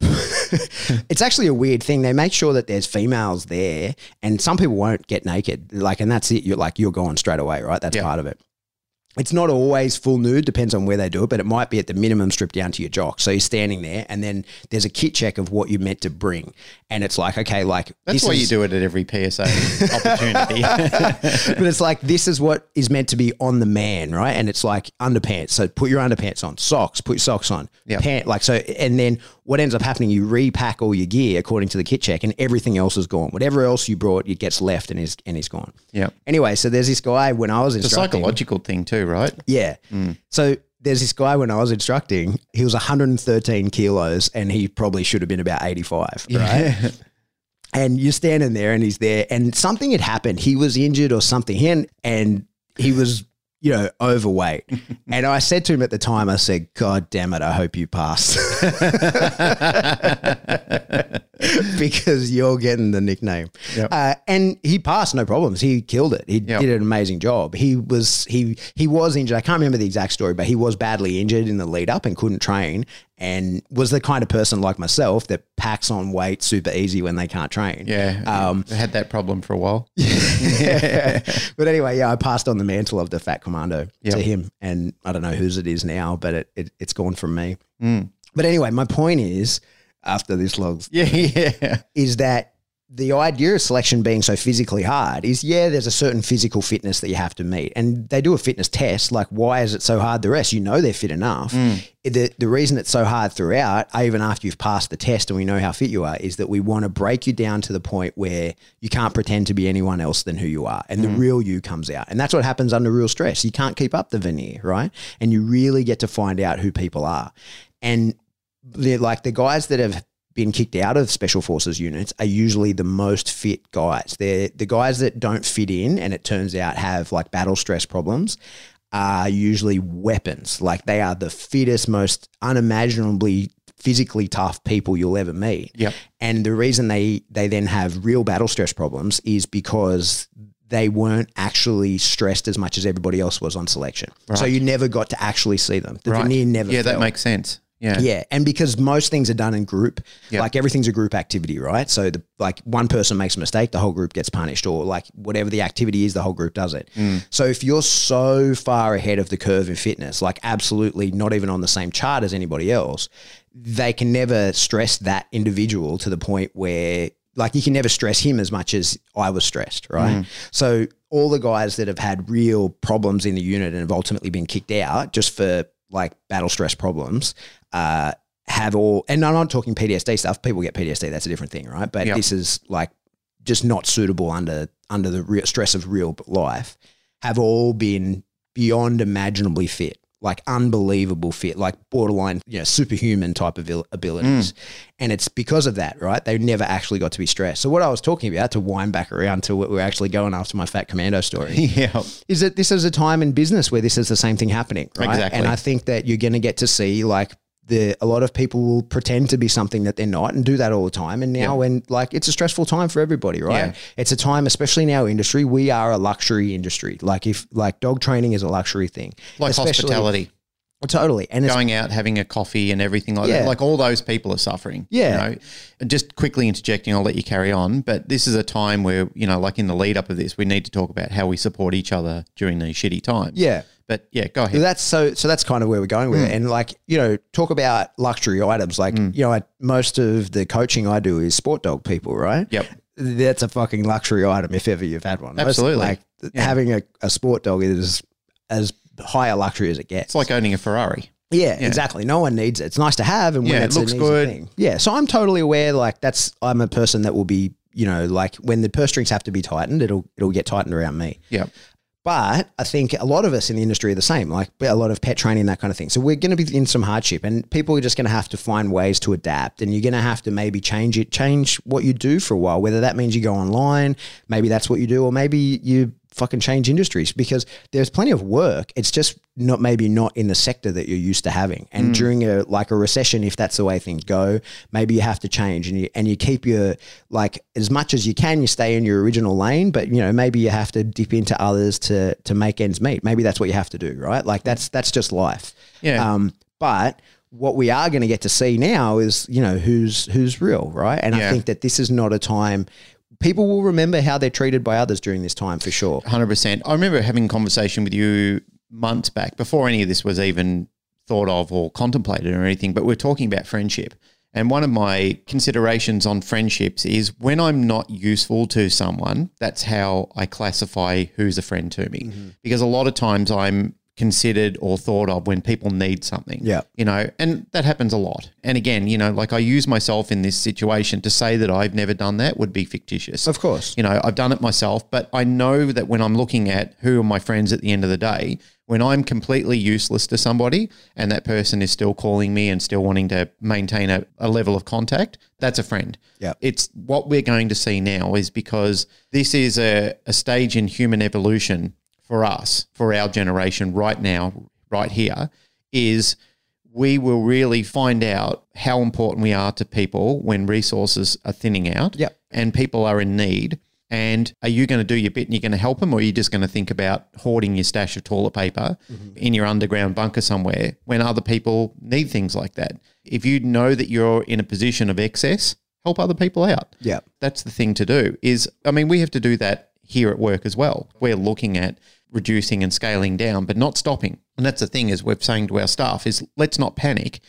it's actually a weird thing. They make sure that there's females there, and some people won't get naked. Like, and that's it. You're like you're going straight away, right? That's Yeah. part of it. It's not always full nude, depends on where they do it, but it might be at the minimum stripped down to your jock. So you're standing there, and then there's a kit check of what you're meant to bring, and it's like, okay, like That's this why is, you do it at every PSA [laughs] opportunity. [laughs] but it's like this is what is meant to be on the man, right? And it's like underpants. So put your underpants on, socks, put your socks on, Yep. pant like so. And then what ends up happening? You repack all your gear according to the kit check, and everything else is gone. Whatever else you brought, it gets left and is and is gone. yeah, Anyway, so there's this guy when I was it's a instructing. psychological thing too, right? Yeah. Mm. So there's this guy when I was instructing, he was 113 kilos and he probably should have been about 85, right? [laughs] and you're standing there and he's there and something had happened. He was injured or something. And, and he was, you know, overweight. [laughs] and I said to him at the time, I said, God damn it, I hope you pass. [laughs] [laughs] because you're getting the nickname. Yep. Uh, and he passed no problems. He killed it. He Yep. did an amazing job. He was he he was injured. I can't remember the exact story, but he was badly injured in the lead up and couldn't train. And was the kind of person like myself that packs on weight super easy when they can't train. Yeah. Um, I had that problem for a while. Yeah. [laughs] but anyway, yeah, I passed on the mantle of the fat commando Yep. to him, and I don't know whose it is now, but it, it it's gone from me. Mm. But anyway, my point is, after this long [laughs] Yeah, yeah. is that the idea of selection being so physically hard is yeah, there's a certain physical fitness that you have to meet. And they do a fitness test. Like, why is it so hard? The rest, you know, they're fit enough. Mm. The, the reason it's so hard throughout, even after you've passed the test and we know how fit you are, is that we want to break you down to the point where you can't pretend to be anyone else than who you are. And the mm. real you comes out. And that's what happens under real stress. You can't keep up the veneer, right? And you really get to find out who people are. And they're like the guys that have been kicked out of special forces units are usually the most fit guys. They're the guys that don't fit in and it turns out have like battle stress problems are usually weapons. Like they are the fittest, most unimaginably physically tough people you'll ever meet. Yep. And the reason they they then have real battle stress problems is because they weren't actually stressed as much as everybody else was on selection. Right. So you never got to actually see them. The Right. veneer never Yeah, that makes sense. Yeah. Yeah, and because most things are done in group, Yeah. like everything's a group activity, right? So the like one person makes a mistake, the whole group gets punished, or like whatever the activity is, the whole group does it. Mm. So if you're so far ahead of the curve in fitness, like absolutely not even on the same chart as anybody else, they can never stress that individual to the point where like you can never stress him as much as I was stressed, right? Mm. So all the guys that have had real problems in the unit and have ultimately been kicked out just for like battle stress problems, uh, have all, and I'm not talking PTSD stuff. People get PTSD, that's a different thing, right? But Yep. this is like just not suitable under under the real stress of real life. Have all been beyond imaginably fit, like unbelievable fit, like borderline, you know, superhuman type of abil- abilities. Mm. And it's because of that, right? They never actually got to be stressed. So what I was talking about to wind back around to what we're actually going after my fat commando story [laughs] Yeah. is that this is a time in business where this is the same thing happening, right? Exactly. And I think that you're going to get to see like the a lot of people will pretend to be something that they're not and do that all the time. And now Yeah. when like it's a stressful time for everybody, right? Yeah. It's a time, especially in our industry, we are a luxury industry. Like if like dog training is a luxury thing, Like Especially- hospitality, totally. And it's going out, having a coffee and everything like Yeah. that. Like all those people are suffering. Yeah. You know? Just quickly interjecting, I'll let you carry on. But this is a time where, you know, like in the lead up of this, we need to talk about how we support each other during these shitty times. yeah. But yeah, go ahead. that's so so that's kind of where we're going with it. Mm. And like, you know, talk about luxury items. Like, mm. you know, I, most of the coaching I do is sport dog people, right? Yep. That's a fucking luxury item if ever you've had one. Most- Absolutely. like Yeah. having a, a sport dog is as high a luxury as it gets. It's like owning a Ferrari. Yeah, exactly. No one needs it. It's nice to have, and when Yeah, it looks good. Thing. Yeah, so I'm totally aware. Like that's I'm a person that will be, you know, like when the purse strings have to be tightened, it'll it'll get tightened around me. Yep. But I think a lot of us in the industry are the same, like a lot of pet training, that kind of thing. So we're going to be in some hardship, and people are just going to have to find ways to adapt. And you're going to have to maybe change it, change what you do for a while. Whether that means you go online, maybe that's what you do, or maybe you fucking change industries because there's plenty of work. It's just not maybe not in the sector that you're used to having. And during a like a recession, if that's the way things go, maybe you have to change and you and you keep your like as much as you can, you stay in your original lane, but you know, maybe you have to dip into others to to make ends meet. Maybe that's what you have to do, right? Like that's that's just life. Yeah. Um, but what we are going to get to see now is, you know, who's who's real, right? And I think that this is not a time people will remember how they're treated by others during this time for sure. Hundred percent. I remember having a conversation with you months back before any of this was even thought of or contemplated or anything. But we're talking about friendship, and one of my considerations on friendships is when I'm not useful to someone, that's how I classify who's a friend to me. Mm-hmm. Because a lot of times I'm considered or thought of when people need something. Yeah. You know, and that happens a lot. And again, you know, like I use myself in this situation to say that I've never done that would be fictitious. Of course. You know, I've done it myself, but I know that when I'm looking at who are my friends at the end of the day, When I'm completely useless to somebody and that person is still calling me and still wanting to maintain a, a level of contact, that's a friend. Yeah. It's what we're going to see now is because this is a, a stage in human evolution for us, for our generation right now, right here, is we will really find out how important we are to people when resources are thinning out Yep. and people are in need. And are you going to do your bit and you're going to help them, or are you just going to think about hoarding your stash of toilet paper mm-hmm. in your underground bunker somewhere when other people need things like that? If you know that you're in a position of excess, help other people out. Yeah. That's the thing to do. Is I mean, we have to do that here at work as well. We're looking at reducing and scaling down, but not stopping. And that's the thing is we're saying to our staff is let's not panic.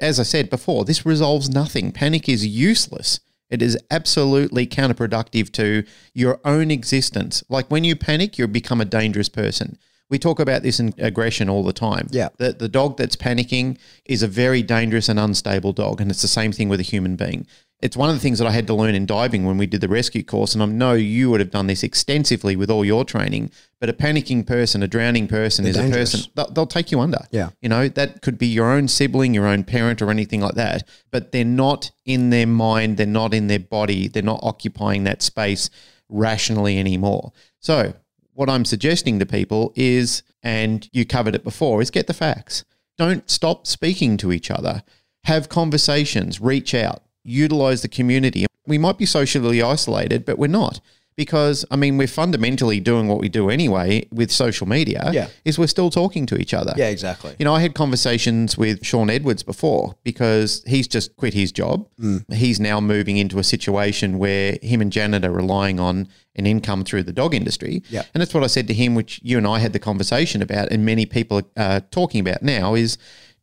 As I said before, this resolves nothing. Panic is useless. It is absolutely counterproductive to your own existence. Like when you panic, you become a dangerous person. We talk about this in aggression all the time. Yeah. The, the dog that's panicking is a very dangerous and unstable dog. And it's the same thing with a human being. It's one of the things that I had to learn in diving when we did the rescue course. And I know you would have done this extensively with all your training. But a panicking person, a drowning person is dangerous. a person, they'll, they'll take you under. Yeah. You know, that could be your own sibling, your own parent, or anything like that. But they're not in their mind, they're not in their body, they're not occupying that space rationally anymore. So, what I'm suggesting to people is, and you covered it before, is get the facts. Don't stop speaking to each other. Have conversations, reach out, utilize the community. We might be socially isolated, but we're not. Because I mean, we're fundamentally doing what we do anyway with social media. Yeah. is we're still talking to each other. Yeah, exactly. You know, I had conversations with Sean Edwards before because he's just quit his job. He's now moving into a situation where him and Janet are relying on an income through the dog industry. Yeah. And that's what I said to him, which you and I had the conversation about, and many people are uh, talking about now is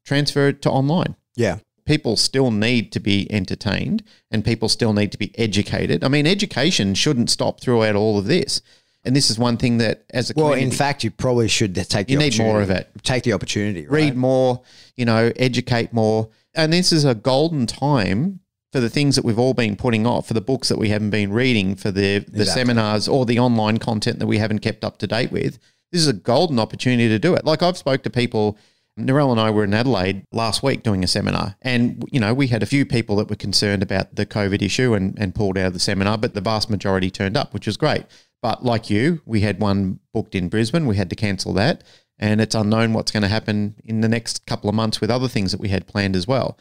transfer it to online Yeah. People still need to be entertained and people still need to be educated. I mean, education shouldn't stop throughout all of this. And this is one thing that, as a Well, in fact, you probably should take the You need more of it. Take the opportunity. Right? read more, you know, educate more. And this is a golden time for the things that we've all been putting off, for the books that we haven't been reading, for the, the Exactly. seminars or the online content that we haven't kept up to date with. This is a golden opportunity to do it. Like I've spoke to people, Narelle and I were in Adelaide last week doing a seminar and, you know, we had a few people that were concerned about the COVID issue and, and pulled out of the seminar, but the vast majority turned up, which was great. But like you, we had one booked in Brisbane. We had to cancel that and it's unknown what's going to happen in the next couple of months with other things that we had planned as well.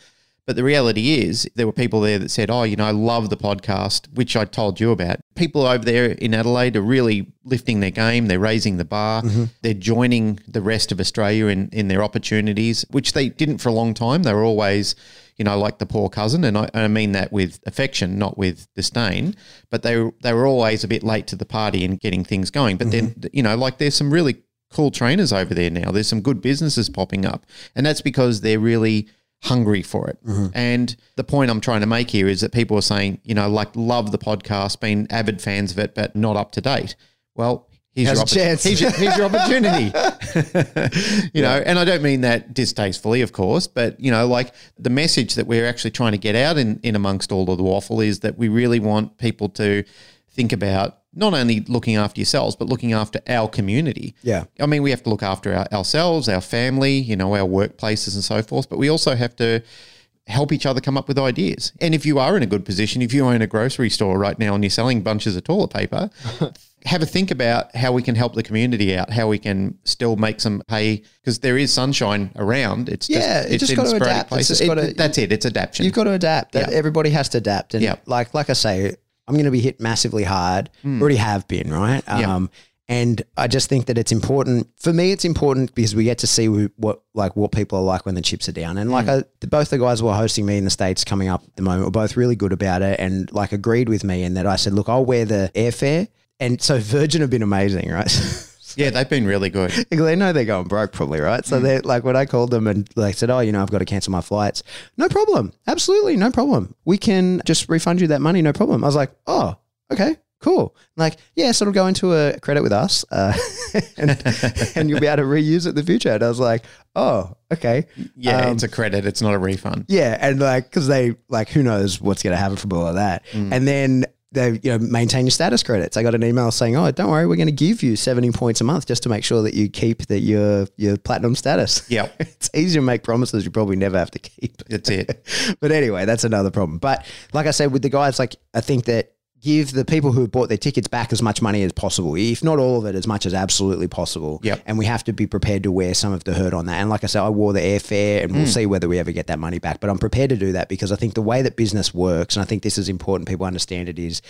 But the reality is, there were people there that said, Oh, you know, I love the podcast, which I told you about. People over there in Adelaide are really lifting their game. They're raising the bar. Mm-hmm. They're joining the rest of Australia in, in their opportunities, which they didn't for a long time. They were always, you know, like the poor cousin. And I, and I mean that with affection, not with disdain. But they, were- they were always a bit late to the party in getting things going. But then, mm-hmm. you know, like there's some really cool trainers over there now. There's some good businesses popping up. And that's because they're really hungry for it. Mm-hmm. And the point I'm trying to make here is that people are saying, you know, like love the podcast, been avid fans of it, but not up to date. Well, here's, your, chance. here's, your, here's your [laughs] opportunity. [laughs] you know, and I don't mean that distastefully, of course, but you know, like the message that we're actually trying to get out in, in amongst all of the waffle is that we really want people to think about not only looking after yourselves, but looking after our community. Yeah. I mean, we have to look after our, ourselves, our family, you know, our workplaces and so forth, but we also have to help each other come up with ideas. And if you are in a good position, if you own a grocery store right now and you're selling bunches of toilet paper, [laughs] have a think about how we can help the community out, how we can still make some hay because there is sunshine around. It's just, Yeah, it's just in gotta adapt. It's places. just It- gotta- that's it. It's adaptation. You've got to adapt. Yeah. Everybody has to adapt. And Yeah. like like I say, I'm going to be hit massively hard. Already have been, right? Yeah. Um, and I just think that it's important for me. It's important because we get to see what like what people are like when the chips are down. And like I, both the guys who are hosting me in the states coming up at the moment were both really good about it and like agreed with me. And that I said, look, I'll wear the airfare. And so Virgin have been amazing, right? [laughs] yeah, they've been really good. [laughs] They know they're going broke probably, right? So they're like when I called them and they said, Oh, you know, I've got to cancel my flights. No problem. Absolutely, no problem. We can just refund you that money, no problem. I was like, Oh, okay, cool. Like, yeah, so it'll go into a credit with us. Uh, [laughs] and, and you'll be able to reuse it in the future. And I was like, Oh, okay. Yeah, Um, it's a credit. It's not a refund. yeah, and like because they like who knows what's going to happen from all of that. Mm. And then they you know maintain your status credits. I got an email saying, "Oh, don't worry, we're going to give you 70 points a month just to make sure that you keep that your your platinum status." [laughs] Yep. it's easier to make promises you probably never have to keep. That's it. [laughs] but anyway, that's another problem. But like I said with the guys, like I think that give the people who have bought their tickets back as much money as possible, if not all of it, as much as absolutely possible. Yep. And we have to be prepared to wear some of the hurt on that. And like I said, I wore the airfare, and we'll mm. see whether we ever get that money back. But I'm prepared to do that because I think the way that business works, and I think this is important, people understand it, is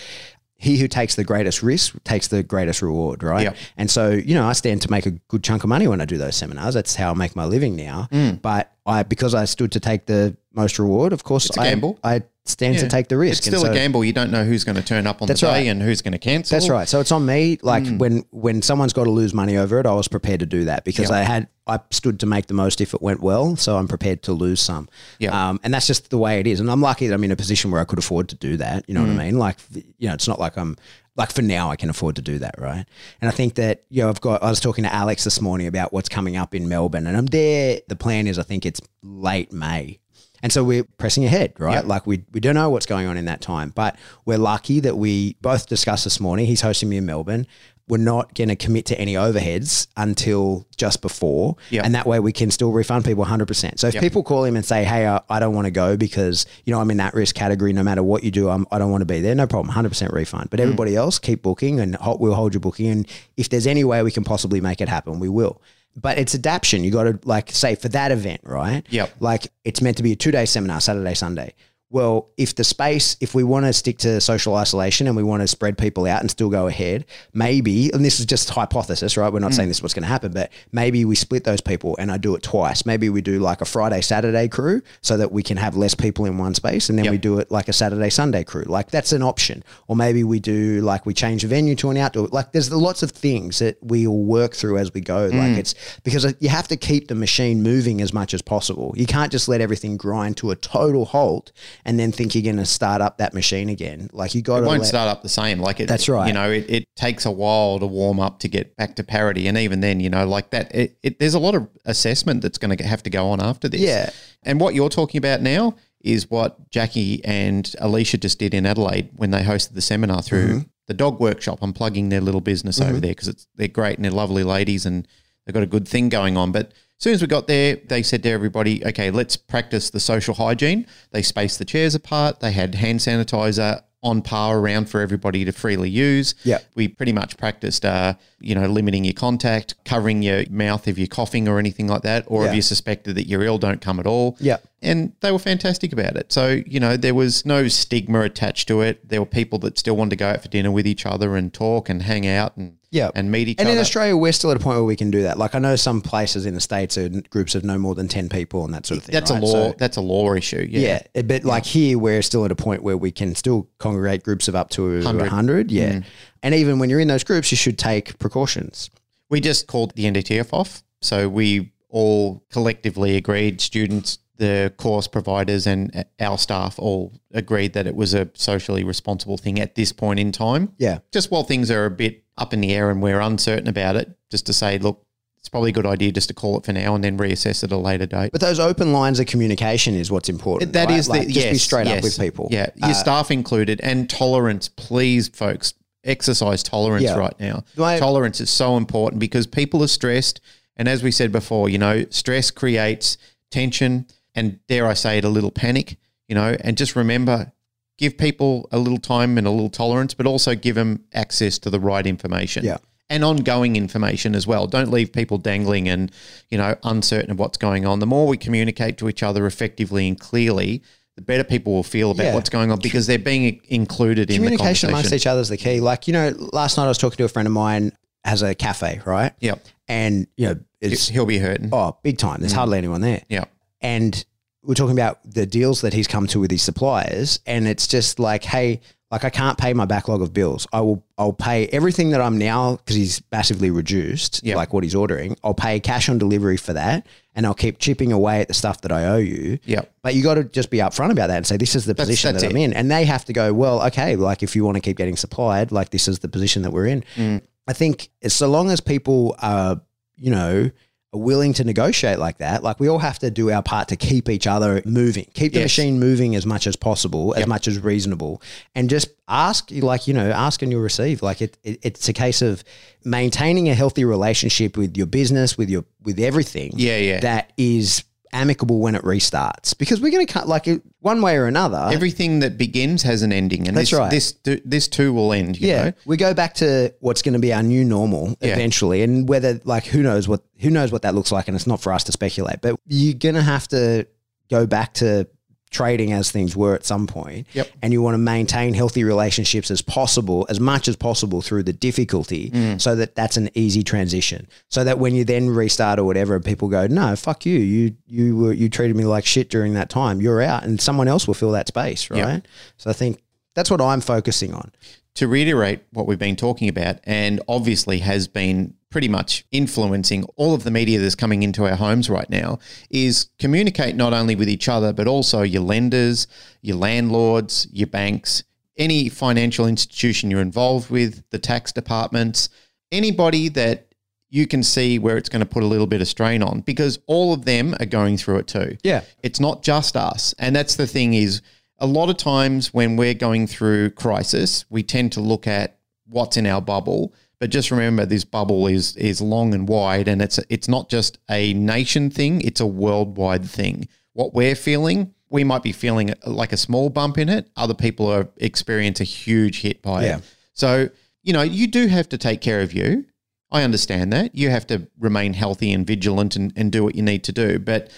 he who takes the greatest risk takes the greatest reward, right? Yep. And so, you know, I stand to make a good chunk of money when I do those seminars. That's how I make my living now. Mm. But I, because I stood to take the most reward, of course, Mm. It's a I, gamble. I stand to take the risk. It's still so- a gamble. You don't know who's going to turn up on the day right. and who's going to cancel. That's right. So it's on me. Like Mm. when when someone's got to lose money over it, I was prepared to do that because Yeah. I had I stood to make the most if it went well. So I'm prepared to lose some. Yeah. Um, and that's just the way it is. And I'm lucky that I'm in a position where I could afford to do that. You know Mm. what I mean? Like you know, it's not like I'm like for now I can afford to do that, right? And I think that you know I've got. I was talking to Alex this morning about what's coming up in Melbourne, and I'm there. The plan is I think it's late May. And so we're pressing ahead, right? Yeah. Like we, we don't know what's going on in that time, but we're lucky that we both discussed this morning. He's hosting me in Melbourne. We're not going to commit to any overheads until just before. Yeah. And that way we can still refund people 100%. So if Yeah. people call him and say, hey, I, I don't want to go because, you know, I'm in that risk category, no matter what you do, I'm, I don't want to be there, no problem, 100% refund. Mm. But everybody else, keep booking and we'll hold your booking. And if there's any way we can possibly make it happen, we will. But it's adaption. You got to like say for that event, right? Yep. Like it's meant to be a two day seminar, Saturday, Sunday. Well, if the space, if we want to stick to social isolation and we want to spread people out and still go ahead, maybe, and this is just hypothesis, right? We're not mm. saying this is what's going to happen, but maybe we split those people and I do it twice. Maybe we do like a Friday, Saturday crew so that we can have less people in one space and then Yep. we do it like a Saturday, Sunday crew. Like that's an option. Or maybe we do like we change the venue to an outdoor. Like there's lots of things that we'll work through as we go. Mm. Like it's because you have to keep the machine moving as much as possible. You can't just let everything grind to a total halt and then think you're going to start up that machine again. Like you got It to won't let, start up the same. Like it, That's right. You know, it, it takes a while to warm up to get back to parity, and even then, you know, like that, it, it, there's a lot of assessment that's going to have to go on after this. Yeah. And what you're talking about now is what Jackie and Alicia just did in Adelaide when they hosted the seminar through Mm-hmm. the dog workshop. I'm plugging their little business over there because they're great and they're lovely ladies and they've got a good thing going on. But soon as we got there, they said to everybody, okay, let's practice the social hygiene. They spaced the chairs apart. They had hand sanitizer on par around for everybody to freely use. Yeah. We pretty much practiced, uh, you know, limiting your contact, covering your mouth if you're coughing or anything like that, or Yeah. if you suspected that you're ill, don't come at all. Yeah. And they were fantastic about it. So, you know, there was no stigma attached to it. There were people that still wanted to go out for dinner with each other and talk and hang out and Yeah. and meet each And other. in Australia, we're still at a point where we can do that. Like I know some places in the states are groups of no more than ten people and that sort of thing. that's right? a law. So- that's a law issue. Yeah. Yeah, but like here, we're still at a point where we can still congregate groups of up to 100. 100. yeah. Mm. And even when you're in those groups, you should take precautions. We just called the NDTF off. So we all collectively agreed, students, the course providers, and our staff all agreed that it was a socially responsible thing at this point in time. Yeah. Just while things are a bit up in the air and we're uncertain about it, just to say, look, it's probably a good idea just to call it for now and then reassess at a later date. But those open lines of communication is what's important. That right? is like, the just yes, be straight up with people. Yeah, your Uh, staff included, and tolerance. Please, folks, exercise tolerance Yeah. right now. My- tolerance is so important because people are stressed, and as we said before, you know, stress creates tension, and dare I say it, a little panic. You know, and just remember, give people a little time and a little tolerance, but also give them access to the right information. Yeah. And ongoing information as well. Don't leave people dangling and, you know, uncertain of what's going on. The more we communicate to each other effectively and clearly, the better people will feel about Yeah. what's going on because they're being included in the Communication amongst each other is the key. Like, you know, last night I was talking to a friend of mine, has a cafe, right? Yep. And, you know, it's, He'll be hurting. oh, big time. Mm. There's hardly anyone there. Yeah. and we're talking about the deals that he's come to with his suppliers and it's just like hey like I can't pay my backlog of bills I will I'll pay everything that I'm now because he's massively reduced Yep. like what he's ordering I'll pay cash on delivery for that and I'll keep chipping away at the stuff that I owe you Yeah. but you got to just be upfront about that and say this is the That's- position that's that I'm in and they have to go well okay like if you want to keep getting supplied like this is the position that we're in Mm. I think so long as people are, you know, are willing to negotiate like that, like we all have to do our part to keep each other moving, keep the Yes. machine moving as much as possible, as Yep. much as reasonable, and just ask, like you know, ask and you'll receive. Like it, it, it's a case of maintaining a healthy relationship with your business, with your with everything. Yeah, yeah. That is amicable when it restarts because we're going to cut like one way or another. Everything that begins has an ending, and That's this, right. This this too will end. You yeah, know? we go back to what's going to be our new normal Yeah. eventually, and whether like who knows what who knows what that looks like, and it's not for us to speculate. But you're going to have to go back to trading as things were at some point, Yep. and you want to maintain healthy relationships as possible, as much as possible through the difficulty, Mm. so that that's an easy transition. So that when you then restart or whatever, people go, "No, fuck you, you you were you treated me like shit during that time. You're out," and someone else will fill that space, right? Yep. So I think that's what I'm focusing on. to reiterate what we've been talking about, and obviously has been pretty much influencing all of the media that's coming into our homes right now, is communicate not only with each other, but also your lenders, your landlords, your banks, any financial institution you're involved with, the tax departments, anybody that you can see where it's going to put a little bit of strain on because all of them are going through it too. Yeah. It's not just us. And that's the thing is a lot of times when we're going through crisis, we tend to look at what's in our bubble. But just remember this bubble is is long and wide and it's it's not just a nation thing, it's a worldwide thing. What we're feeling, we might be feeling like a small bump in it. Other people are experience a huge hit by Yeah. it. So, you know, you do have to take care of you. I understand that. You have to remain healthy and vigilant and, and do what you need to do. But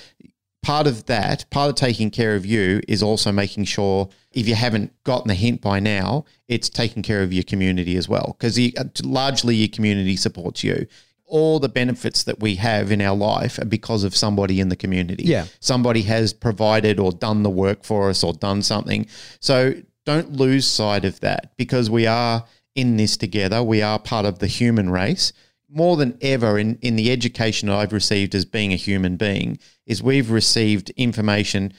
part of that, part of taking care of you is also making sure if you haven't gotten the hint by now, it's taking care of your community as well. Because uh, largely your community supports you. All the benefits that we have in our life are because of somebody in the community. Yeah. Somebody has provided or done the work for us or done something. So don't lose sight of that because we are in this together. We are part of the human race. More than ever in, in the education I've received as being a human being, is we've received information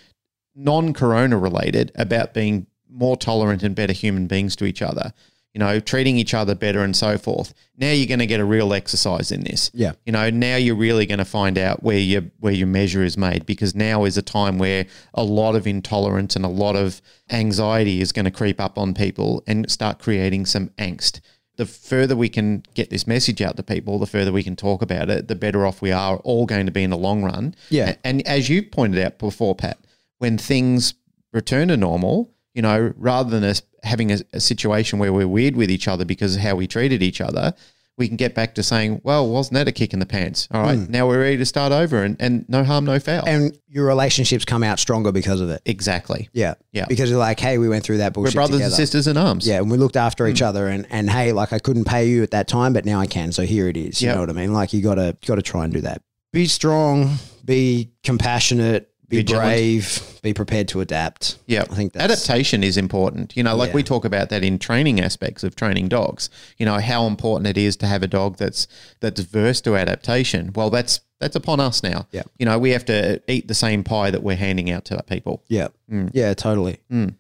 non corona related about being more tolerant and better human beings to each other, you know, treating each other better and so forth. Now you're going to get a real exercise in this. Yeah. You know, now you're really going to find out where your where your measure is made because now is a time where a lot of intolerance and a lot of anxiety is going to creep up on people and start creating some angst. The further we can get this message out to people, the further we can talk about it, the better off we are all going to be in the long run. Yeah. And as you pointed out before, Pat, when things return to normal, you know, rather than us having a, a situation where we're weird with each other because of how we treated each other, we can get back to saying, well, wasn't that a kick in the pants? All right, now we're ready to start over and, and no harm, no foul. Hmm. And your relationships come out stronger because of it. exactly. Yeah. Yeah. Because you're like, hey, we went through that We're brothers together. and sisters in arms. Yeah, and we looked after each other, and, and hey, like I couldn't pay you at that time, but now I can. So here it is. You Yep. know what I mean? Like you gotta gotta try and do that. Be strong, be compassionate, be Vigilant. brave, be prepared to adapt. Yeah, I think that's adaptation is important. You know, like Yeah. we talk about that in training aspects of training dogs. You know how important it is to have a dog that's that's versed to adaptation. Well, that's that's upon us now. Yeah. You know, we have to eat the same pie that we're handing out to people. yeah, mm. yeah, totally. Mm.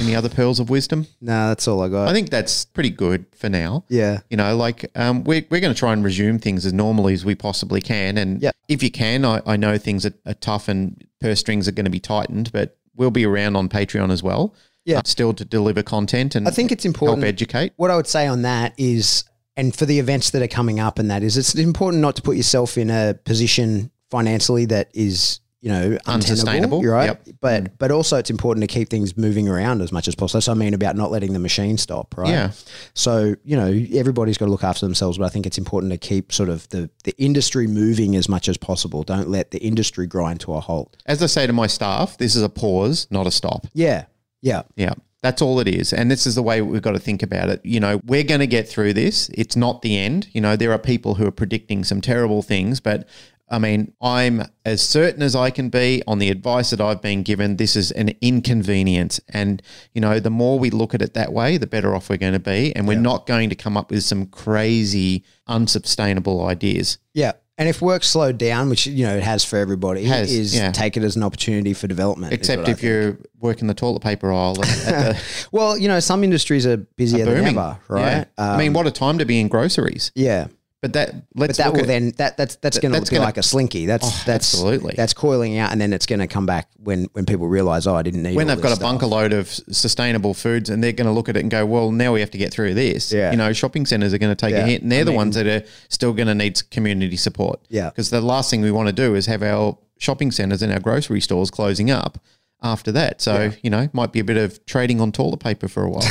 Any other pearls of wisdom? No, that's all I got. I think that's pretty good for now. yeah, You know, like um, we're, we're going to try and resume things as normally as we possibly can. And Yep. if you can, I, I know things are, are tough and purse strings are going to be tightened, but we'll be around on Patreon as well. Yeah. Uh, still to deliver content and I think it's important. help educate. what I would say on that is, and for the events that are coming up, and that is, it's important not to put yourself in a position financially that is, you know, Unsustainable. right, Yep. but but also it's important to keep things moving around as much as possible. So I mean about not letting the machine stop. Right. Yeah. So you know, everybody's got to look after themselves, but I think it's important to keep sort of the the industry moving as much as possible. Don't let the industry grind to a halt. As I say to my staff, this is a pause, not a stop. Yeah. Yeah. Yeah. That's all it is. And this is the way we've got to think about it. You know, we're going to get through this. It's not the end. You know, there are people who are predicting some terrible things, but I mean, I'm as certain as I can be on the advice that I've been given. This is an inconvenience. And, you know, the more we look at it that way, the better off we're going to be. And we're not going to come up with some crazy, unsustainable ideas. Yeah. And if work slowed down, which you know it has for everybody, Has, is yeah. take it as an opportunity for development. Except if you're working the toilet paper aisle at, at the [laughs] Well, you know, some industries are busier than booming. ever, right? Yeah. I mean, Um, what a time to be in groceries. yeah, But that But let's that will at, then that that's that's going to look gonna- like a slinky. That's Oh, that's absolutely. that's coiling out, and then it's going to come back when when people realize, oh, I didn't need. when they've got a stuff. bunker load of sustainable foods and they're going to look at it and go, well, now we have to get through this. Yeah. You know, shopping centres are going to take Yeah. a hit and they're I the mean- ones that are still going to need community support. Yeah. Because the last thing we want to do is have our shopping centres and our grocery stores closing up after that. So, you know, might be a bit of trading on toilet paper for a while.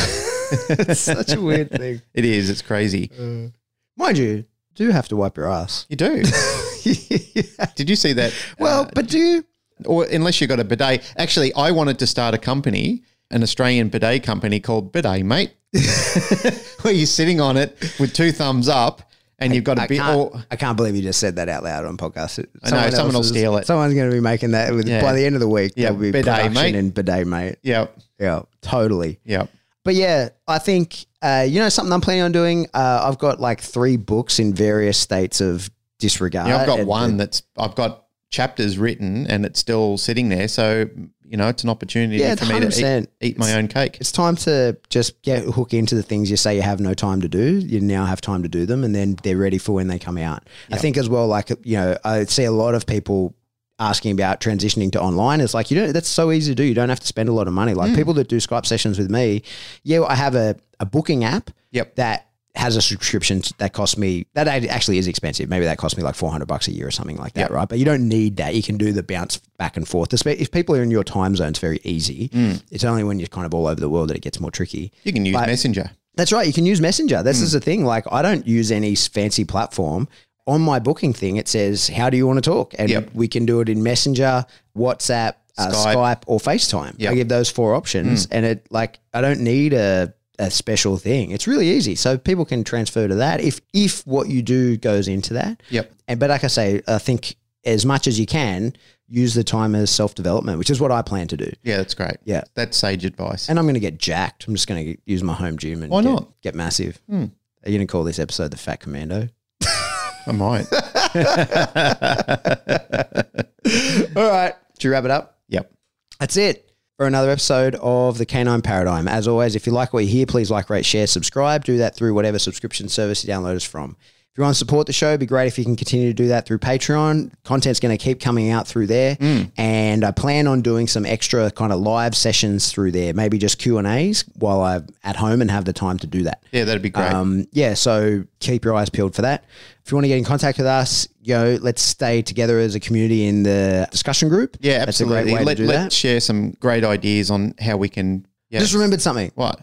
it's [laughs] such a weird thing. [laughs] it is. It's crazy. Uh, mind you, do have to wipe your ass. You do. [laughs] Did you see that? Well, uh, but do you? or unless you got a bidet. Actually, I wanted to start a company, an Australian bidet company called Bidet Mate, [laughs] where you're sitting on it with two thumbs up, and you've got a I bit. can't, Or, I can't believe you just said that out loud on podcast. I know, someone will is- steal it. Someone's going to be making that with, Yeah. by the end of the week. Yeah, there'll be bidet, production mate. and bidet, mate. yeah, Yeah, totally. yeah. But yeah, I think uh, you know something I'm planning on doing. Uh, I've got like three books in various states of disregard. Yeah, I've got and- one that's I've got chapters written and it's still sitting there. So you know, it's an opportunity Yeah, for me to eat, 100%. eat my own cake. It's time to just get hook into the things you say you have no time to do. You now have time to do them, and then they're ready for when they come out. I think as well, like you know, I see a lot of people asking about transitioning to online. It's like you know that's so easy to do. You don't have to spend a lot of money. Like people that do Skype sessions with me, yeah, I have a, a booking app. Yep. That has a subscription that costs me that actually is expensive. Maybe that costs me like four hundred bucks a year or something like that, Yep. right? But you don't need that. You can do the bounce back and forth. If people are in your time zone, it's very easy. Hmm. It's only when you're kind of all over the world that it gets more tricky. You can use But- Messenger. That's right. You can use Messenger. This is the thing. Like, I don't use any fancy platform. On my booking thing, it says, "How do you want to talk?" And Yep. we can do it in Messenger, WhatsApp, uh, Skype. Skype. or FaceTime. Yep. I give those four options, Hmm. and it like I don't need a a special thing. It's really easy, so people can transfer to that if if what you do goes into that. Yep. And but like I say, I think as much as you can use the time as self development, which is what I plan to do. Yeah, that's great. Yeah. That's sage advice. And I'm going to get jacked. I'm just going to use my home gym and Why get, not? get massive. Hmm. Are you going to call this episode the Fat Commando? [laughs] I might. [laughs] [laughs] All right. Should we wrap it up? yep. That's it for another episode of the Canine Paradigm. As always, if you like what you hear, please like, rate, share, subscribe. Do that through whatever subscription service you download us from. If you want to support the show, it'd be great if you can continue to do that through Patreon. Content's going to keep coming out through there, and I plan on doing some extra kind of live sessions through there. Maybe just Q and A's while I'm at home and have the time to do that. Yeah, that'd be great. Um, yeah, so keep your eyes peeled for that. If you want to get in contact with us, you know, let's stay together as a community in the discussion group. yeah, That's a great absolutely. way Let, to do let's that. share some great ideas on how we can. Yeah. Just remembered something. what?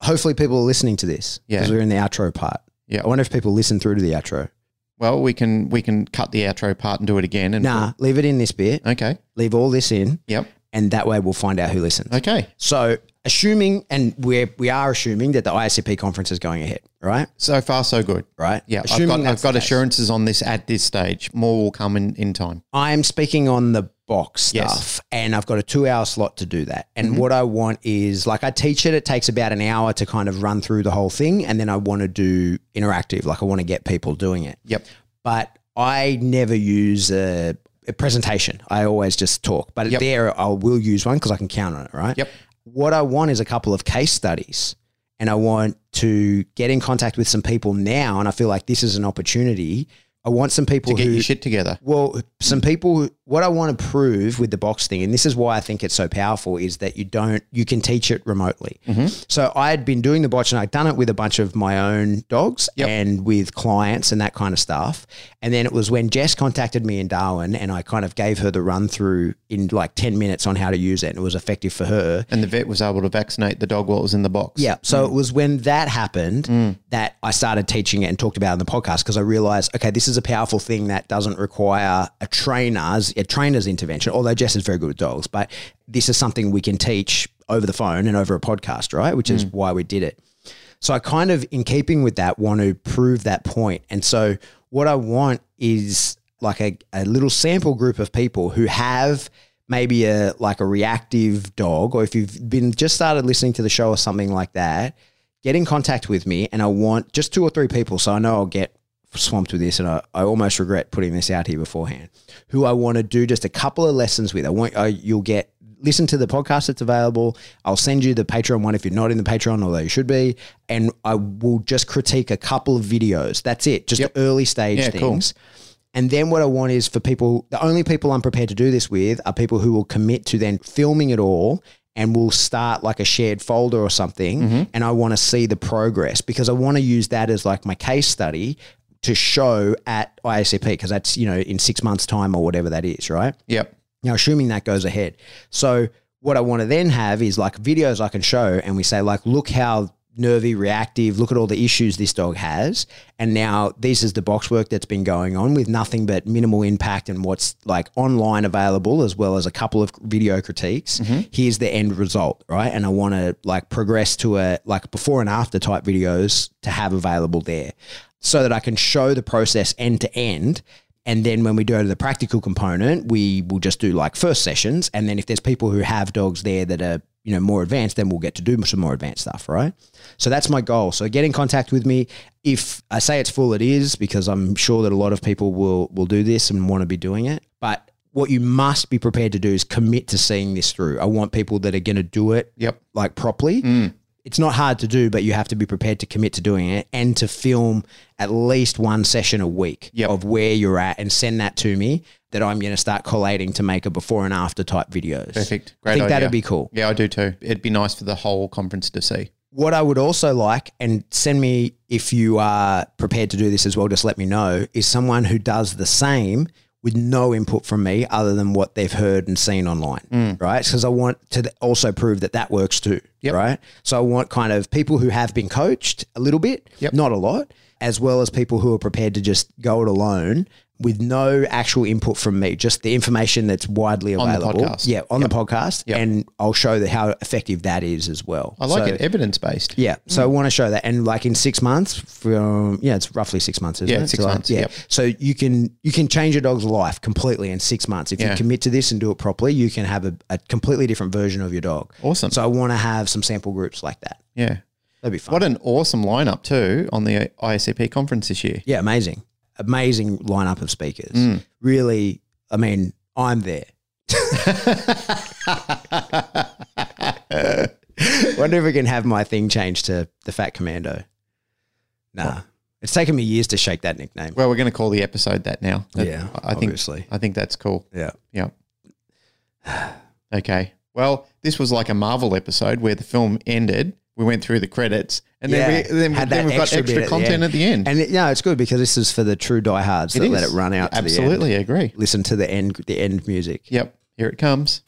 Hopefully, people are listening to this Yeah. because we're in the outro part. Yeah. I wonder if people listen through to the outro. Well, we can we can cut the outro part and do it again. And Nah, leave it in this bit. Okay. Leave all this in, Yep. and that way we'll find out who listens. Okay. So, assuming, and we're we are assuming that the IACP conference is going ahead, right? So far, so good. Right. Yeah, I've got, I've got assurances on this at this stage. More will come in, in time. I'm speaking on the box Yes. stuff and I've got a two hour slot to do that. And mm-hmm. what I want is like I teach it, it takes about an hour to kind of run through the whole thing. And then I want to do interactive, like I want to get people doing it. Yep. But I never use a, a presentation. I always just talk. But Yep. there I will use one because I can count on it, right? Yep. What I want is a couple of case studies. And I want to get in contact with some people now. And I feel like this is an opportunity. I want some people To get who your shit together. well, some people, what I want to prove with the box thing, and this is why I think it's so powerful, is that you don't, you can teach it remotely. Mm-hmm. So I had been doing the box, and I'd done it with a bunch of my own dogs Yep. and with clients and that kind of stuff. And then it was when Jess contacted me in Darwin and I kind of gave her the run through in like 10 minutes on how to use it. And it was effective for her. And the vet was able to vaccinate the dog while it was in the box. Yeah. So it was when that happened Mm. that I started teaching it and talked about it in the podcast because I realized, okay, this is a powerful thing that doesn't require a trainer's a trainer's intervention. Although Jess is very good with dogs, but this is something we can teach over the phone and over a podcast, right? Which is mm. why we did it. So I kind of, in keeping with that, want to prove that point. And so what I want is like a, a little sample group of people who have maybe a like a reactive dog, or if you've been just started listening to the show or something like that, get in contact with me. And I want just two or three people, so I know I'll get swamped with this, and I, I almost regret putting this out here beforehand. Who I want to do just a couple of lessons with. I want I, you'll get listen to the podcast that's available. I'll send you the Patreon one if you're not in the Patreon, although you should be. And I will just critique a couple of videos. That's it. Just Yep. early stage Yeah, cool. things. And then what I want is for people, the only people I'm prepared to do this with are people who will commit to then filming it all and will start like a shared folder or something. Mm-hmm. And I want to see the progress because I want to use that as like my case study to show at IACP because that's, you know, in six months' time or whatever that is, right? Yep. Now, assuming that goes ahead. So, what I want to then have is like videos I can show, and we say, like, look how nervy, reactive, look at all the issues this dog has. And now, this is the box work that's been going on with nothing but minimal impact and what's like online available, as well as a couple of video critiques. Mm-hmm. Here's the end result, right? And I want to like progress to a like before and after type videos to have available there so that I can show the process end to end. And then when we go to the practical component, we will just do like first sessions. And then if there's people who have dogs there that are, you know, more advanced, then we'll get to do some more advanced stuff, right? So that's my goal. So get in contact with me. If I say it's full, it is because I'm sure that a lot of people will will do this and want to be doing it. But what you must be prepared to do is commit to seeing this through. I want people that are going to do it Yep. like properly. Mm. It's not hard to do, but you have to be prepared to commit to doing it and to film at least one session a week Yep. of where you're at and send that to me that I'm going to start collating to make a before and after type videos. Perfect. Great I think idea. that'd be cool. Yeah, I do too. It'd be nice for the whole conference to see. What I would also like, and send me if you are prepared to do this as well, just let me know, is someone who does the same with no input from me other than what they've heard and seen online, mm. right? Because I want to also prove that that works too, Yep. right? So I want kind of people who have been coached a little bit, Yep. not a lot, as well as people who are prepared to just go it alone with no actual input from me, just the information that's widely On the available. podcast. Yeah, on the podcast. Yep. And I'll show the, how effective that is as well. I like So- it evidence based. yeah. So I mm. want to show that. And like in six months from, yeah, it's roughly six months, isn't Yeah, it? six So, like, months, Yeah. yep. So you can, you can change your dog's life completely in six months. If Yeah. you commit to this and do it properly, you can have a, a completely different version of your dog. Awesome. So I want to have some sample groups like that. Yeah. That'd be fun. What an awesome lineup too on the IACP conference this year. yeah. Amazing. Amazing lineup of speakers. Mm. Really, I mean, I'm there. [laughs] Wonder if we can have my thing changed to the Fat Commando. Nah. It's taken me years to shake that nickname. Well, we're going to call the episode that now. That- Yeah, I think obviously. I think that's cool. Yeah. Yeah. [sighs] Okay. Well, this was like a Marvel episode where the film ended. We went through the credits, and then Yeah, we then, then we've got extra bit extra at the content end. at the end. And it, no, it's good because this is for the true diehards that let it run out. To Absolutely agree. Listen to the end, the end music. Yep. Here it comes.